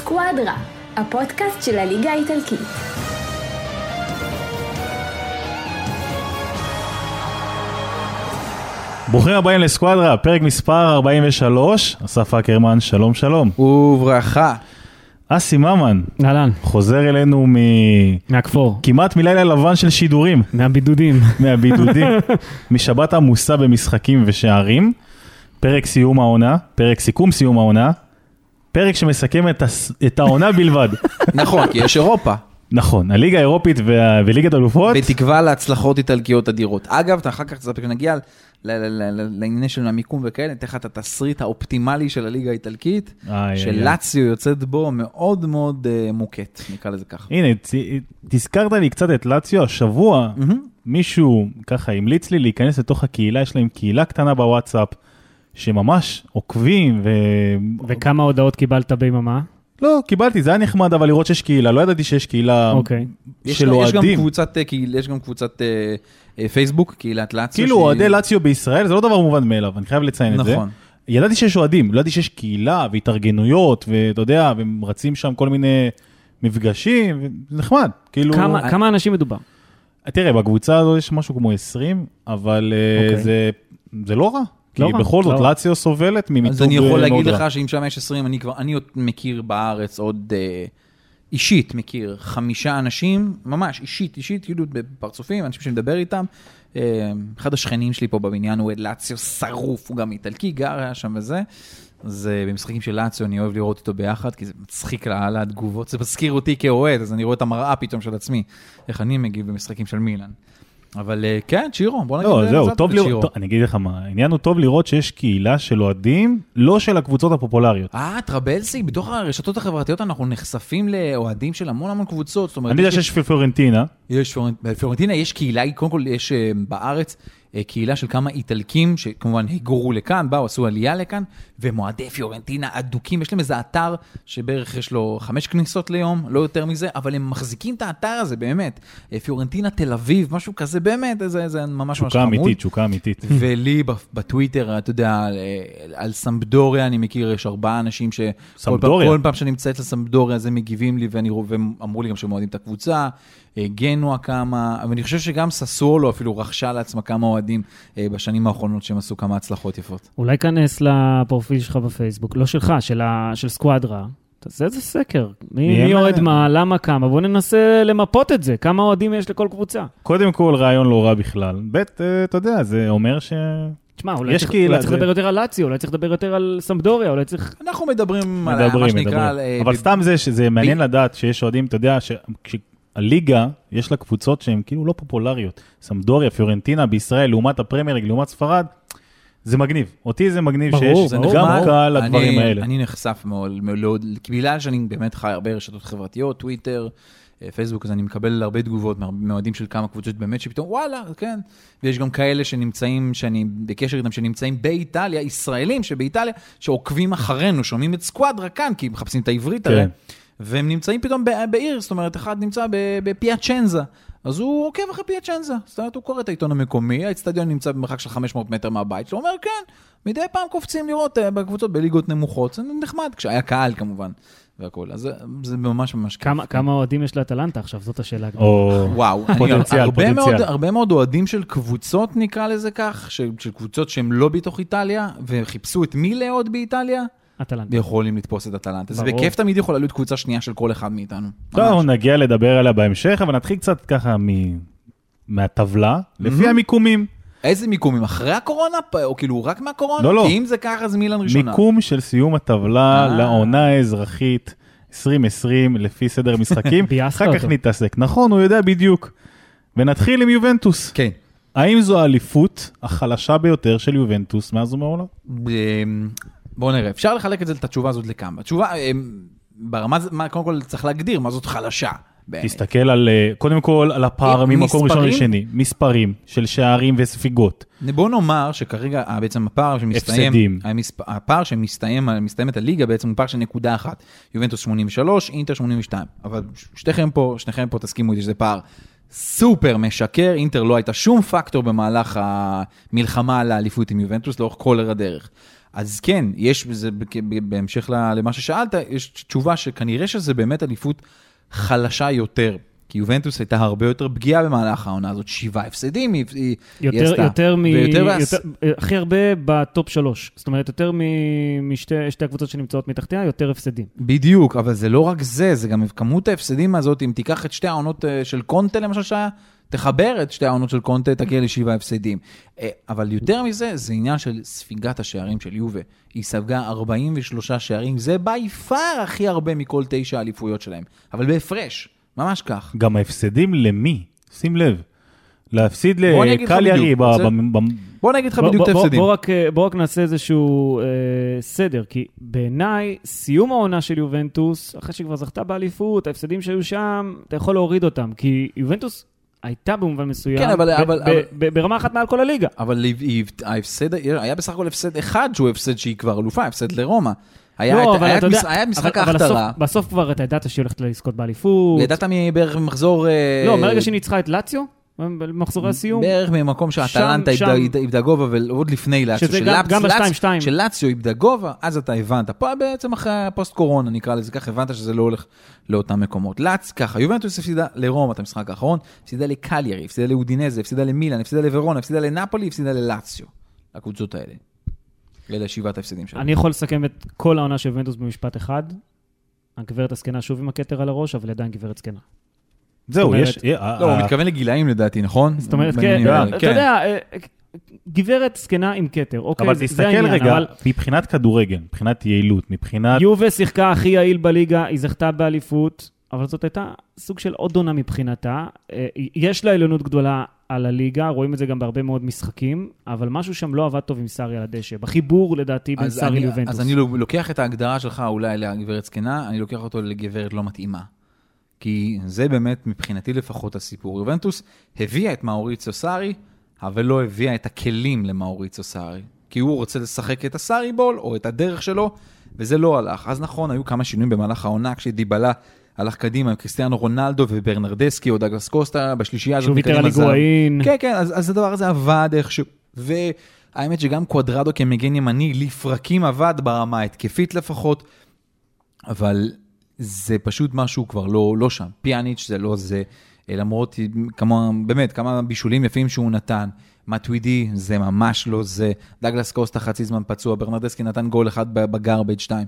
סקואדרה, הפודקאסט של הליגה האיטלקית. ברוכים הבאים לסקואדרה, פרק מספר 43, אסף אקרמן, שלום שלום. וברכה. אסי ממן, אהלן, חוזר אלינו מ... מהכפור, כמעט מלילה לבן של שידורים, מהבידודים. מהבידודים, משבת עמוסה במשחקים ושערים, פרק סיום העונה, פרק סיכום סיום העונה, פרק שמסכם את, הס... את העונה בלבד. נכון, כי יש אירופה. נכון, הליגה האירופית וה... וליגת אלופות, בתקווה להצלחות איטלקיות אדירות. אגב, אתה אחר כך נגיע לענייני של המיקום וכאלה, ניתן לך את התסריט האופטימלי של הליגה האיטלקית, שלאציו יוצאת בו מאוד מאוד אה, מוקט, נקרא לזה ככה. הנה, צ... תזכרת לי קצת את לאציו, השבוע. מישהו ככה המליץ לי להיכנס לתוך הקהילה, יש להם קהילה קטנה בוואטסאפ, שממש עוקבים ו... וכמה הודעות קיבלת ביממה? לא, קיבלתי, זה היה נחמד, אבל לראות שיש קהילה, לא ידעתי שיש קהילה אוקיי. יש של יש גם אוהדים. קבוצת, אה, יש גם קבוצת אה, אה, פייסבוק, קהילת לאציו. כאילו שהיא- אוהדי לאציו בישראל, זה לא דבר מובן מאליו, אני חייב לציין את זה. נכון. ידעתי שיש אוהדים, לא ידעתי שיש קהילה והתארגנויות, ואתה יודע, והם רצים שם כל מיני מפגשים, נחמד, כאילו... כמה כמה אנשים מדובר? תראה, בקבוצה הזו יש משהו כמו 20, אבל אה, אוקיי. זה, זה לא רע. כי לא רע, בכל זאת, לא רע. לאציו סובלת ממיתוג אז אני יכול אה, להגיד מאוד לך רע. שאם שם יש 20, אני כבר, אני עוד מכיר בארץ עוד אה, אישית מכיר חמישה אנשים, ממש אישית, אישית, כאילו בפרצופים, אנשים שאני מדבר איתם. אה, אחד השכנים שלי פה בבניין הוא אוהד לאציו שרוף, הוא גם איטלקי, גר היה שם וזה. אז אה, במשחקים של לאציו אני אוהב לראות אותו ביחד, כי זה מצחיק לאללה התגובות, זה מזכיר אותי כאוהד, אז אני רואה את המראה פתאום של עצמי, איך אני מגיב במשחקים של מילאן. אבל אה, כן, צ'ירו, בוא נגיד לא, זהו, טוב. לראות, אני אגיד לך מה, העניין הוא טוב לראות שיש קהילה של אוהדים, לא של הקבוצות הפופולריות. אה, טרבלסי, בתוך הרשתות החברתיות אנחנו נחשפים לאוהדים של המון המון קבוצות. זאת אומרת, אני יודע יש- שיש פלורנטינה, יש בפלורנטינה יש קהילה, קודם כל יש אה, בארץ קהילה של כמה איטלקים שכמובן היגרו לכאן, באו, עשו עלייה לכאן, והם אוהדי פיורנטינה אדוקים, יש להם איזה אתר שבערך יש לו חמש כניסות ליום, לא יותר מזה, אבל הם מחזיקים את האתר הזה, באמת. אה, פיורנטינה, תל אביב, משהו כזה, באמת, זה, זה ממש ממש תשוקה חמוד. אמיתית, תשוקה אמיתית. ולי בטוויטר, אתה יודע, על, אה, על סמבדוריה, אני מכיר, יש ארבעה אנשים שכל פעם, סמבדוריה? כל פעם שאני מצייץ לסמבדוריה, אז הם מגיבים לי, ואני, והם אמרו לי גם שהם אוהדים את הקבוצה, אה, גנוע כמה, אבל אני חושב שגם ססוולו אפילו רכשה לעצמה כמה אוהדים אה, בשנים האחרונות שהם עשו כמה הצלחות יפות. אולי כנס לפרופיל שלך בפייסבוק, לא שלך, של ה- של סקואדרה. תעשה איזה סקר. מי מי אוהד מעניין. מה, למה, כמה. בוא ננסה למפות את זה. כמה אוהדים יש לכל קבוצה. קודם כל, רעיון לא רע בכלל. ב', אה, אתה יודע, זה אומר ש... תשמע, אולי יש צריך קהילה, אולי צריך זה- לדבר יותר על לאציו, אולי צריך לדבר יותר על סמדוריה, אולי צריך... אנחנו מדברים, על מדברים, מה שנקרא, על, מדברים. אה, אבל ב- סתם זה שזה מעניין לדעת שיש אוהדים, אתה יודע, שהליגה, יש לה קבוצות שהן כאילו לא פופולריות. סמדוריה, פיורנטינה בישראל, לעומת הפרמייר ליג, לעומת ספרד, זה מגניב. אותי זה מגניב ברור, שיש זה ברור, גם ברור. קהל לדברים אני, האלה. אני נחשף מאוד, מאוד, בגלל שאני באמת חי הרבה רשתות חברתיות, טוויטר, אה, פייסבוק, אז אני מקבל הרבה תגובות מה- מאוהדים של כמה קבוצות באמת, שפתאום וואלה, כן. ויש גם כאלה שנמצאים, שאני בקשר איתם, שנמצאים באיטליה, ישראלים שבאיטליה, שעוקבים אחרינו, שומעים את סקואדרה כאן, כי מחפשים את העברית כן. הרי. והם נמצאים פתאום בעיר, זאת אומרת, אחד נמצא בפיאצ'נזה, אז הוא עוקב אחרי פיאצ'נזה. זאת אומרת, הוא קורא את העיתון המקומי, האצטדיון נמצא במרחק של 500 מטר מהבית שלו, הוא אומר, כן, מדי פעם קופצים לראות אה, בקבוצות בליגות נמוכות, זה נחמד, כשהיה קהל כמובן, והכול. אז זה, זה ממש ממש כיף. כמה- כמה אוהדים יש לאטלנטה עכשיו? זאת השאלה. או... וואו, פוטנציאל, הרבה, פוטנציאל. מאוד, הרבה מאוד אוהדים של קבוצות, נקרא לזה כך, של, של קבוצות שהן לא בתוך איטליה, וחיפשו את מי לאהוד באיטליה, אטלנטה. ויכולים לתפוס את אטלנטה. זה. בכיף תמיד יכולה להיות קבוצה שנייה של כל אחד מאיתנו. טוב, ממש. אנחנו נגיע לדבר עליה בהמשך, אבל נתחיל קצת ככה מ- מהטבלה, לפי המיקומים. איזה מיקומים? אחרי הקורונה? או כאילו רק מהקורונה? לא, לא. כי אם זה ככה, אז מילן ראשונה. מיקום של סיום הטבלה אה. לעונה האזרחית 2020 לפי סדר משחקים. אחר כך אותו. נתעסק. נכון, הוא יודע בדיוק. ונתחיל עם יובנטוס. כן. האם זו האליפות החלשה ביותר של יובנטוס מאז ומעולם? בואו נראה, אפשר לחלק את זה, את התשובה הזאת לכמה. התשובה, אמ, ברמה, מה, קודם כל צריך להגדיר מה זאת חלשה. באמת. תסתכל על, אה, קודם כל, על הפער אה, ממקום ראשון מספרים? לשני. מספרים של שערים וספיגות. בוא נאמר שכרגע אה, בעצם הפער שמסתיים, הפסדים. המספ... הפער שמסתיים, מסתיימת הליגה בעצם הוא פער של נקודה אחת. יובנטוס 83, אינטר 82. אבל ש- שניכם פה, שניכם פה תסכימו איתי שזה פער סופר משקר, אינטר לא הייתה שום פקטור במהלך המלחמה על האליפות עם יובנטוס לאורך כל הדרך. אז כן, יש בזה, בהמשך למה ששאלת, יש תשובה שכנראה שזה באמת אליפות חלשה יותר. כי יובנטוס הייתה הרבה יותר פגיעה במהלך העונה הזאת, שבעה הפסדים היא, היא, היא יותר, עשתה. יותר מ... ויותר יותר, הכי הרבה בטופ שלוש. זאת אומרת, יותר מ- משתי שתי הקבוצות שנמצאות מתחתיה, יותר הפסדים. בדיוק, אבל זה לא רק זה, זה גם כמות ההפסדים הזאת, אם תיקח את שתי העונות אה, של קונטה למשל שהיה, תחבר את שתי העונות של קונטה, תגיע לשבעה הפסדים. אה, אבל יותר מזה, זה עניין של ספיגת השערים של יובה. היא ספגה 43 שערים, זה בי פאר הכי הרבה מכל תשע האליפויות שלהם, אבל בהפרש, ממש כך. גם ההפסדים למי? שים לב. להפסיד בוא לקליארי ב- זה- ב- בוא נגיד לך בוא- בדיוק את בוא- ההפסדים. בוא רק, אה, בוא רק נעשה איזשהו אה, סדר, כי בעיניי, סיום העונה של יובנטוס, אחרי שכבר זכתה באליפות, ההפסדים שהיו שם, אתה יכול להוריד אותם, כי יובנטוס הייתה במובן מסוים, כן, אבל- ב- אבל- ב- אבל- ב- ברמה אחת מעל כל הליגה. אבל ההפסד, היה בסך הכל הפסד אחד שהוא הפסד שהיא כבר אלופה, הפסד לרומא. היה לא, את- אבל היה יודע- מש- היה משחק אבל- אבל ההכתרה. בסוף- בסוף כבר אתה ידעת שהיא הולכת לזכות באליפות. ידעת מבערך מחזור... אה, לא, מרגע שהיא ניצחה את לאציו, במחזורי הסיום, בערך ממקום שאטלנטה איבדה- גובה, ועוד לפני לאציו. שזה של גם- לאפ- גם לאצ- ב-2-2. של לאציו איבדה גובה, אז אתה הבנת. פה בעצם אחרי הפוסט קורונה, נקרא לזה ככה, הבנת שזה לא הולך לאותם מקומות. לאץ, ככה, יובנטוס הפסידה לרומא את המשחק האחרון, הפסידה לקליירי, הפסידה לאודינזה, הפסידה למילאן, הפסידה לוורונה, הפסידה לנפולי, הפסידה ללאציו. הקבוצות האלה. אלה שבעת ההפסדים שלהם. אני יכול לסכם את כל העונה של יובנטוס במשפט אחד. הגברת הזקנה שוב עם הכתר על הראש, אבל עדיין גברת זקנה. זהו, אומרת- יש... אה, לא, הוא אה, מתכוון לגילאים לדעתי, נכון? זאת אומרת, כן, ובין- אתה יודע, אה, גברת זקנה עם כתר, אוקיי, אבל תסתכל העניין, רגע, אבל מבחינת כדורגל, מבחינת יעילות, מבחינת... יובה שיחקה הכי יעיל בליגה, היא זכתה באליפות, אבל זאת הייתה סוג של עוד עונה מבחינתה. יש לה עליונות גדולה על הליגה, רואים את זה גם בהרבה מאוד משחקים, אבל משהו שם לא עבד טוב עם סארי על הדשא. בחיבור, לדעתי, בין סארי ליובנטוס. אז אני לא- לוקח את ההגדרה שלך אולי לגברת זקנה, אני לוקח אותו לגברת לא מתאימה. כי זה באמת, מבחינתי לפחות, הסיפור. יובנטוס הביאה את מאוריציו סארי, אבל לא הביאה את הכלים למאוריציו סארי. כי הוא רוצה לשחק את הסארי בול, או את הדרך שלו, וזה לא הלך. אז נכון, היו כמה שינויים במהלך העונה, כשדיבלה הלך קדימה עם קריסטיאנו רונלדו וברנרדסקי או דגלס קוסטה, בשלישייה הזאת שהוא ויתר על. היגואין. כן, כן, אז, אז הדבר הזה עבד איכשהו. והאמת שגם קוודרדו כמגן ימני לפרקים עבד ברמה ההתקפית לפחות, אבל זה פשוט משהו כבר לא, לא שם. פיאניץ' זה לא זה, אה, למרות כמה, באמת, כמה בישולים יפים שהוא נתן. מטווידי זה ממש לא זה, דאגלס קוסטה חצי זמן פצוע, ברנרדסקי נתן גול אחד ב garbage time.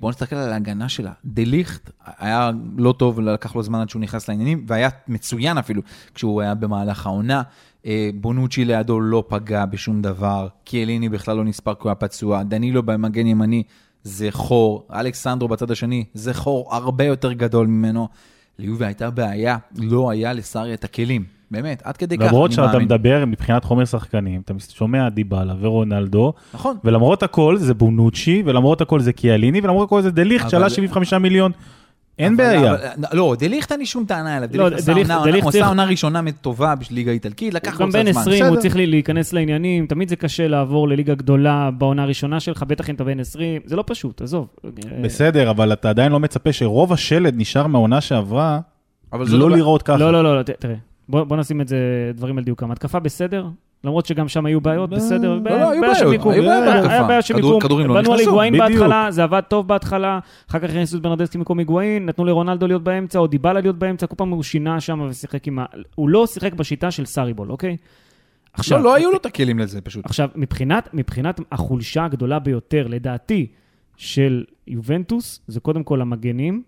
בואו נסתכל על ההגנה שלה. דה ליכט היה לא טוב, לקח לו זמן עד שהוא נכנס לעניינים, והיה מצוין אפילו כשהוא היה במהלך העונה. אה, בונוצ'י לידו לא פגע בשום דבר, קיאליני בכלל לא נספר כי הוא היה פצוע, דנילו במגן ימני זה חור, אלכסנדרו בצד השני זה חור הרבה יותר גדול ממנו. ליובה הייתה בעיה, לא היה לסארי את הכלים. באמת, עד כדי כך למרות אני שאתה מאמין. מדבר מבחינת חומר שחקנים, אתה שומע דיבלה ורונלדו, נכון. ולמרות הכל זה בונוצ'י, ולמרות הכל זה קיאליני, ולמרות הכל זה דליכט שעלה 75 מיליון. אין אבל- בעיה. אבל- לא, דליכט אין לי שום טענה אליו. לא, דליכט עשה דליכט- עונה- הוא צריך- עונה ראשונה טובה בשביל ליגה איטלקית, לקח הוא לו גם קצת בן זמן. 20, הוא. צריך לי- להיכנס לעניינים, תמיד זה קשה לעבור לליגה גדולה בעונה הראשונה שלך, בטח אם אתה בן 20, זה לא פשוט, עזוב. בסדר, אבל אתה עדיין לא מצפה שרוב השלד נשאר מהעונה שעברה, לא לא- לראות ככה. לא, לא, לא, לא, תראה, בוא בוא נשים את זה, דברים על דיוקם. התקפה בסדר, למרות שגם שם היו בעיות, בסדר. לא, לא, היו בעיות, מיקום. היו בעיות היה- בהתקפה. היה בעיה של מיקום. כדורים לא בנו על היגואין. בהתחלה, זה עבד טוב בהתחלה, אחר כך הכניסו את ברנדסקי במקום היגואין, נתנו לרונלדו להיות באמצע, או דיבלה להיות באמצע, כל פעם הוא שינה שם ושיחק עם ה... הוא לא שיחק בשיטה של סאריבול, אוקיי? עכשיו, לא, לא היו לו את הכלים לזה פשוט. עכשיו, מבחינת החולשה הגדולה ביותר, לדעתי, של יובנטוס, זה קודם כל המגנים,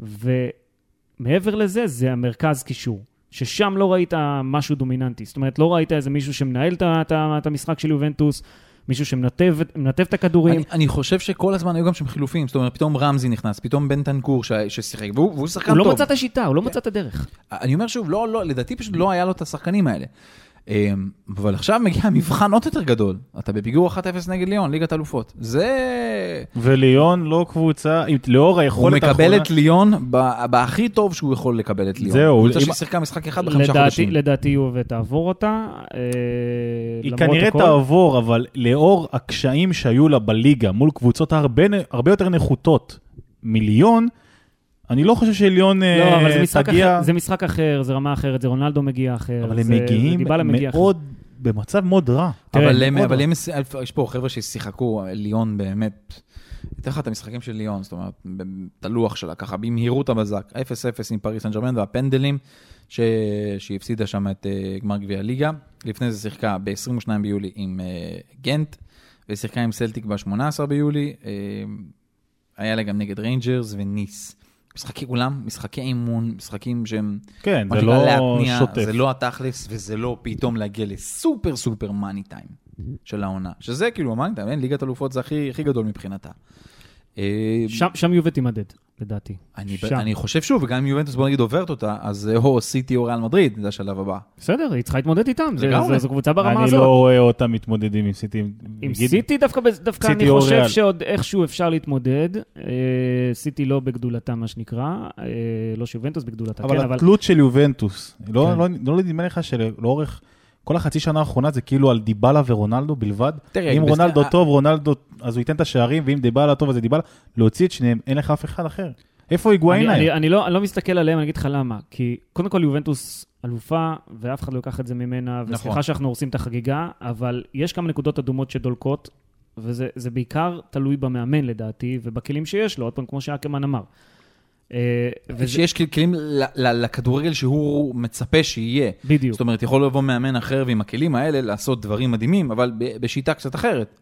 ומעבר לזה, זה המרכז קישור. ששם לא ראית משהו דומיננטי. זאת אומרת, לא ראית איזה מישהו שמנהל את המשחק של יובנטוס, מישהו שמנתב מנתב את הכדורים. אני, אני חושב שכל הזמן היו גם שם חילופים, זאת אומרת, פתאום רמזי נכנס, פתאום בן טנקור ש- ששיחק, והוא, והוא שחקן הוא טוב. לא מצא את השיטה, הוא לא מצא את הדרך. אני אומר שוב, לא, לא, לדעתי פשוט לא היה לו את השחקנים האלה. אמ, אבל עכשיו מגיע מבחן עוד יותר גדול. אתה בפיגור 1-0 נגד ליון, ליגת אלופות. זה... וליון לא קבוצה, לאור הוא היכולת מקבל את ליון בהכי טוב שהוא יכול לקבל את ליון. זהו, קבוצה אם- ששיחקה משחק אחד בחמישה חודשים. לדעתי יובה תעבור אותה. אה, היא כנראה. תעבור, אבל לאור הקשיים שהיו לה בליגה מול קבוצות הרבה, הרבה יותר נחותות מליון, אני לא חושב שליון אה, לא, אבל זה משחק, תגיע... אחר, זה משחק אחר, זה רמה אחרת, זה רונלדו מגיע אחר. אבל הם זה, מגיעים זה דיבלה מגיע. מאוד במצב מאוד רע. תראה, אבל הם, מאוד אבל. הם, יש פה חבר'ה ששיחקו, ליון באמת, אתן לך את המשחקים של ליון, זאת אומרת, את הלוח שלה, ככה במהירות הבזק, 0-0 עם פריס סן ג'רמן והפנדלים, ש... שהיא הפסידה שם את אה, גמר גביע הליגה. לפני זה שיחקה ב-22 ביולי עם אה, גנט, ושיחקה עם סלטיק ב-18 ביולי. אה, היה לה גם נגד ריינג'רס וניס. משחקי אולם, משחקי אימון, משחקים שהם... כן, זה לא להתניע, שוטף. זה לא התכלס, וזה לא פתאום להגיע לסופר סופר money time של העונה. שזה כאילו המאני טיים, ליגת אלופות זה הכי, הכי גדול מבחינתה. אה, שם, שם יובל תימדד, לדעתי. אני, שם. אני חושב שוב, וגם אם יובנטוס בוא נגיד עוברת אותה, אז אה, או סיטי או ריאל מדריד, זה השלב הבא. בסדר, היא צריכה להתמודד איתם, זה- לגמרי. זה- זו קבוצה ברמה אני הזאת. לא רואה אותם מתמודדים עם סיטי. עם נגיד, סיטי דווקא, דווקא סיטי אני חושב ריאל. שעוד איכשהו אפשר להתמודד. אה, סיטי לא בגדולתה, מה שנקרא, אה, לא שיובנטוס בגדולתה, כן, אבל אבל... התלות של יובנטוס, לא כן. לא- לא נדמה לך שלאורך כל החצי שנה האחרונה זה כאילו על דיבלה ורונלדו בלבד? תראה, אם בסדר, רונלדו אה, טוב, רונלדו, אז הוא ייתן את השערים, ואם דיבלה טוב, אז זה דיבלה. להוציא את שניהם, אין לך אף אחד אחר. איפה היגואין אני, אני, היה? אני, לא, אני לא מסתכל עליהם, אני אגיד לך למה. כי קודם כל יובנטוס אלופה, ואף אחד לא ייקח את זה ממנה, נכון. וסליחה שאנחנו הורסים את החגיגה, אבל יש כמה נקודות אדומות שדולקות, וזה זה בעיקר תלוי במאמן לדעתי, ובכלים שיש לו, עוד פעם, כמו שאקרמן אמר. אה, וזה, שיש כל- כלים לכדורגל שהוא מצפה שיהיה. בדיוק. זאת אומרת, יכול לבוא מאמן אחר ועם הכלים האלה לעשות דברים מדהימים, אבל בשיטה קצת אחרת.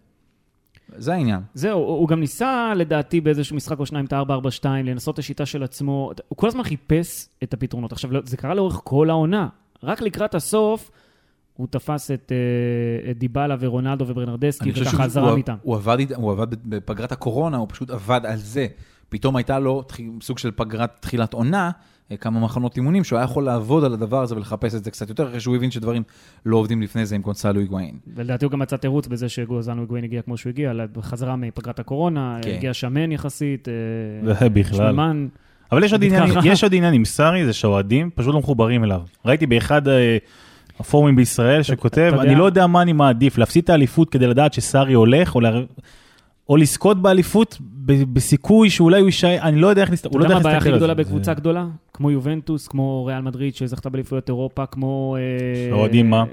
זה העניין. זהו, הוא גם ניסה לדעתי באיזשהו משחק או שניים את ה-4-4-2, לנסות את השיטה של עצמו, הוא כל הזמן חיפש את הפתרונות. עכשיו, לא- זה קרה לאורך כל העונה. רק לקראת הסוף, הוא תפס את, אה, את דיבלה ורונלדו וברנרדסקי, וככה זרם הוא- איתם. הוא עבד, הוא עבד בפגרת הקורונה, הוא פשוט עבד על זה. פתאום הייתה לו סוג של פגרת תחילת עונה, אה, כמה מחנות אימונים, שהוא היה יכול לעבוד על הדבר הזה ולחפש את זה קצת יותר, אחרי שהוא הבין שדברים לא עובדים לפני זה עם קונסלו היגואין. ולדעתי הוא גם מצא תירוץ בזה שגוזנו היגואין הגיע כמו שהוא הגיע, בחזרה מפגרת הקורונה, כן. הגיע שמן יחסית, אה, בכלל. שממן. אבל יש עוד עניין. יש עוד עניין עם סארי, זה שהאוהדים פשוט לא מחוברים אליו. ראיתי באחד אה, הפורומים בישראל שכותב, אני יודע- לא יודע מה אני מעדיף, להפסיד את האליפות כדי לדעת שסארי הולך, או לה- או לזכות באליפות ב- בסיכוי שאולי הוא יישאר, אני לא יודע איך להסתכל, אתה הוא לא יודע יודע מה הבעיה הכי על גדולה זה. בקבוצה זה- גדולה? כמו יובנטוס, כמו ריאל מדריד, שזכתה באליפויות אירופה, כמו... אה, שהאוהדים מה?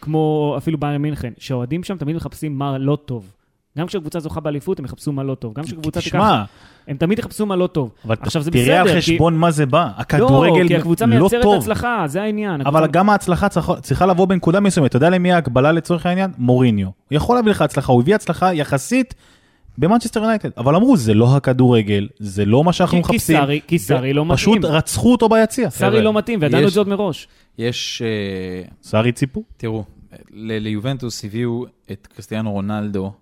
כמו אפילו ביירן מינכן, שהאוהדים שם תמיד מחפשים מה לא טוב. גם כשקבוצה זוכה באליפות, הם יחפשו מה לא טוב. גם כשקבוצה תיקח, תשמע, הם תמיד יחפשו מה לא טוב. אבל עכשיו, זה תראה על בסדר, כי- חשבון מה זה בא, לא, הכדורגל כי הקבוצה לא מייצרת טוב. הצלחה, זה העניין. אבל הקבוצה- גם ההצלחה צריכה- צריכה לבוא בנקודה מסוימת. אתה יודע למי ההגבלה לצורך העניין? מוריניו. הוא יכול להביא לך הצלחה, הוא הביא הצלחה יחסית במנצ'סטר יונייטד. אבל אמרו, זה לא הכדורגל, זה לא מה שאנחנו כי- כי מחפשים. סארי- כי סארי לא פשוט מתאים. רצחו אותו ביציע. סארי חבר'ה, לא מתאים, וידענו את יש- זה עוד מראש. יש, אה, סארי ציפו. תראו, ל- ליובנטוס הביאו את קריסטיאנו רונלדו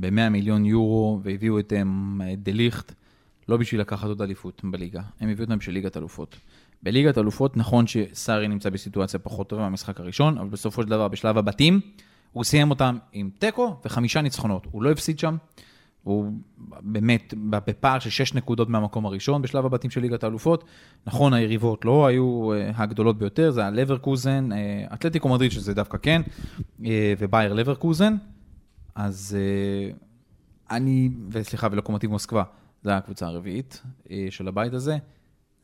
ב-100 מיליון יורו, והביאו את אה, דליכט, לא בשביל לקחת עוד אליפות בליגה, הם הביאו אותם בשביל ליגת אלופות. בליגת אלופות נכון שסארי נמצא בסיטואציה פחות טובה מהמשחק הראשון, אבל בסופו של דבר בשלב הבתים, הוא סיים אותם עם תיקו וחמישה ניצחונות. הוא לא הפסיד שם, הוא באמת בפער של שש נקודות מהמקום הראשון בשלב הבתים של ליגת האלופות. נכון, היריבות לא היו אה, הגדולות ביותר, זה היה לברקוזן, אה, אתלטיקו מדריד שזה דווקא כן, אה, ובייר לברקוזן. אז אני, וסליחה, ולוקומטיב מוסקבה, זו הקבוצה הרביעית של הבית הזה.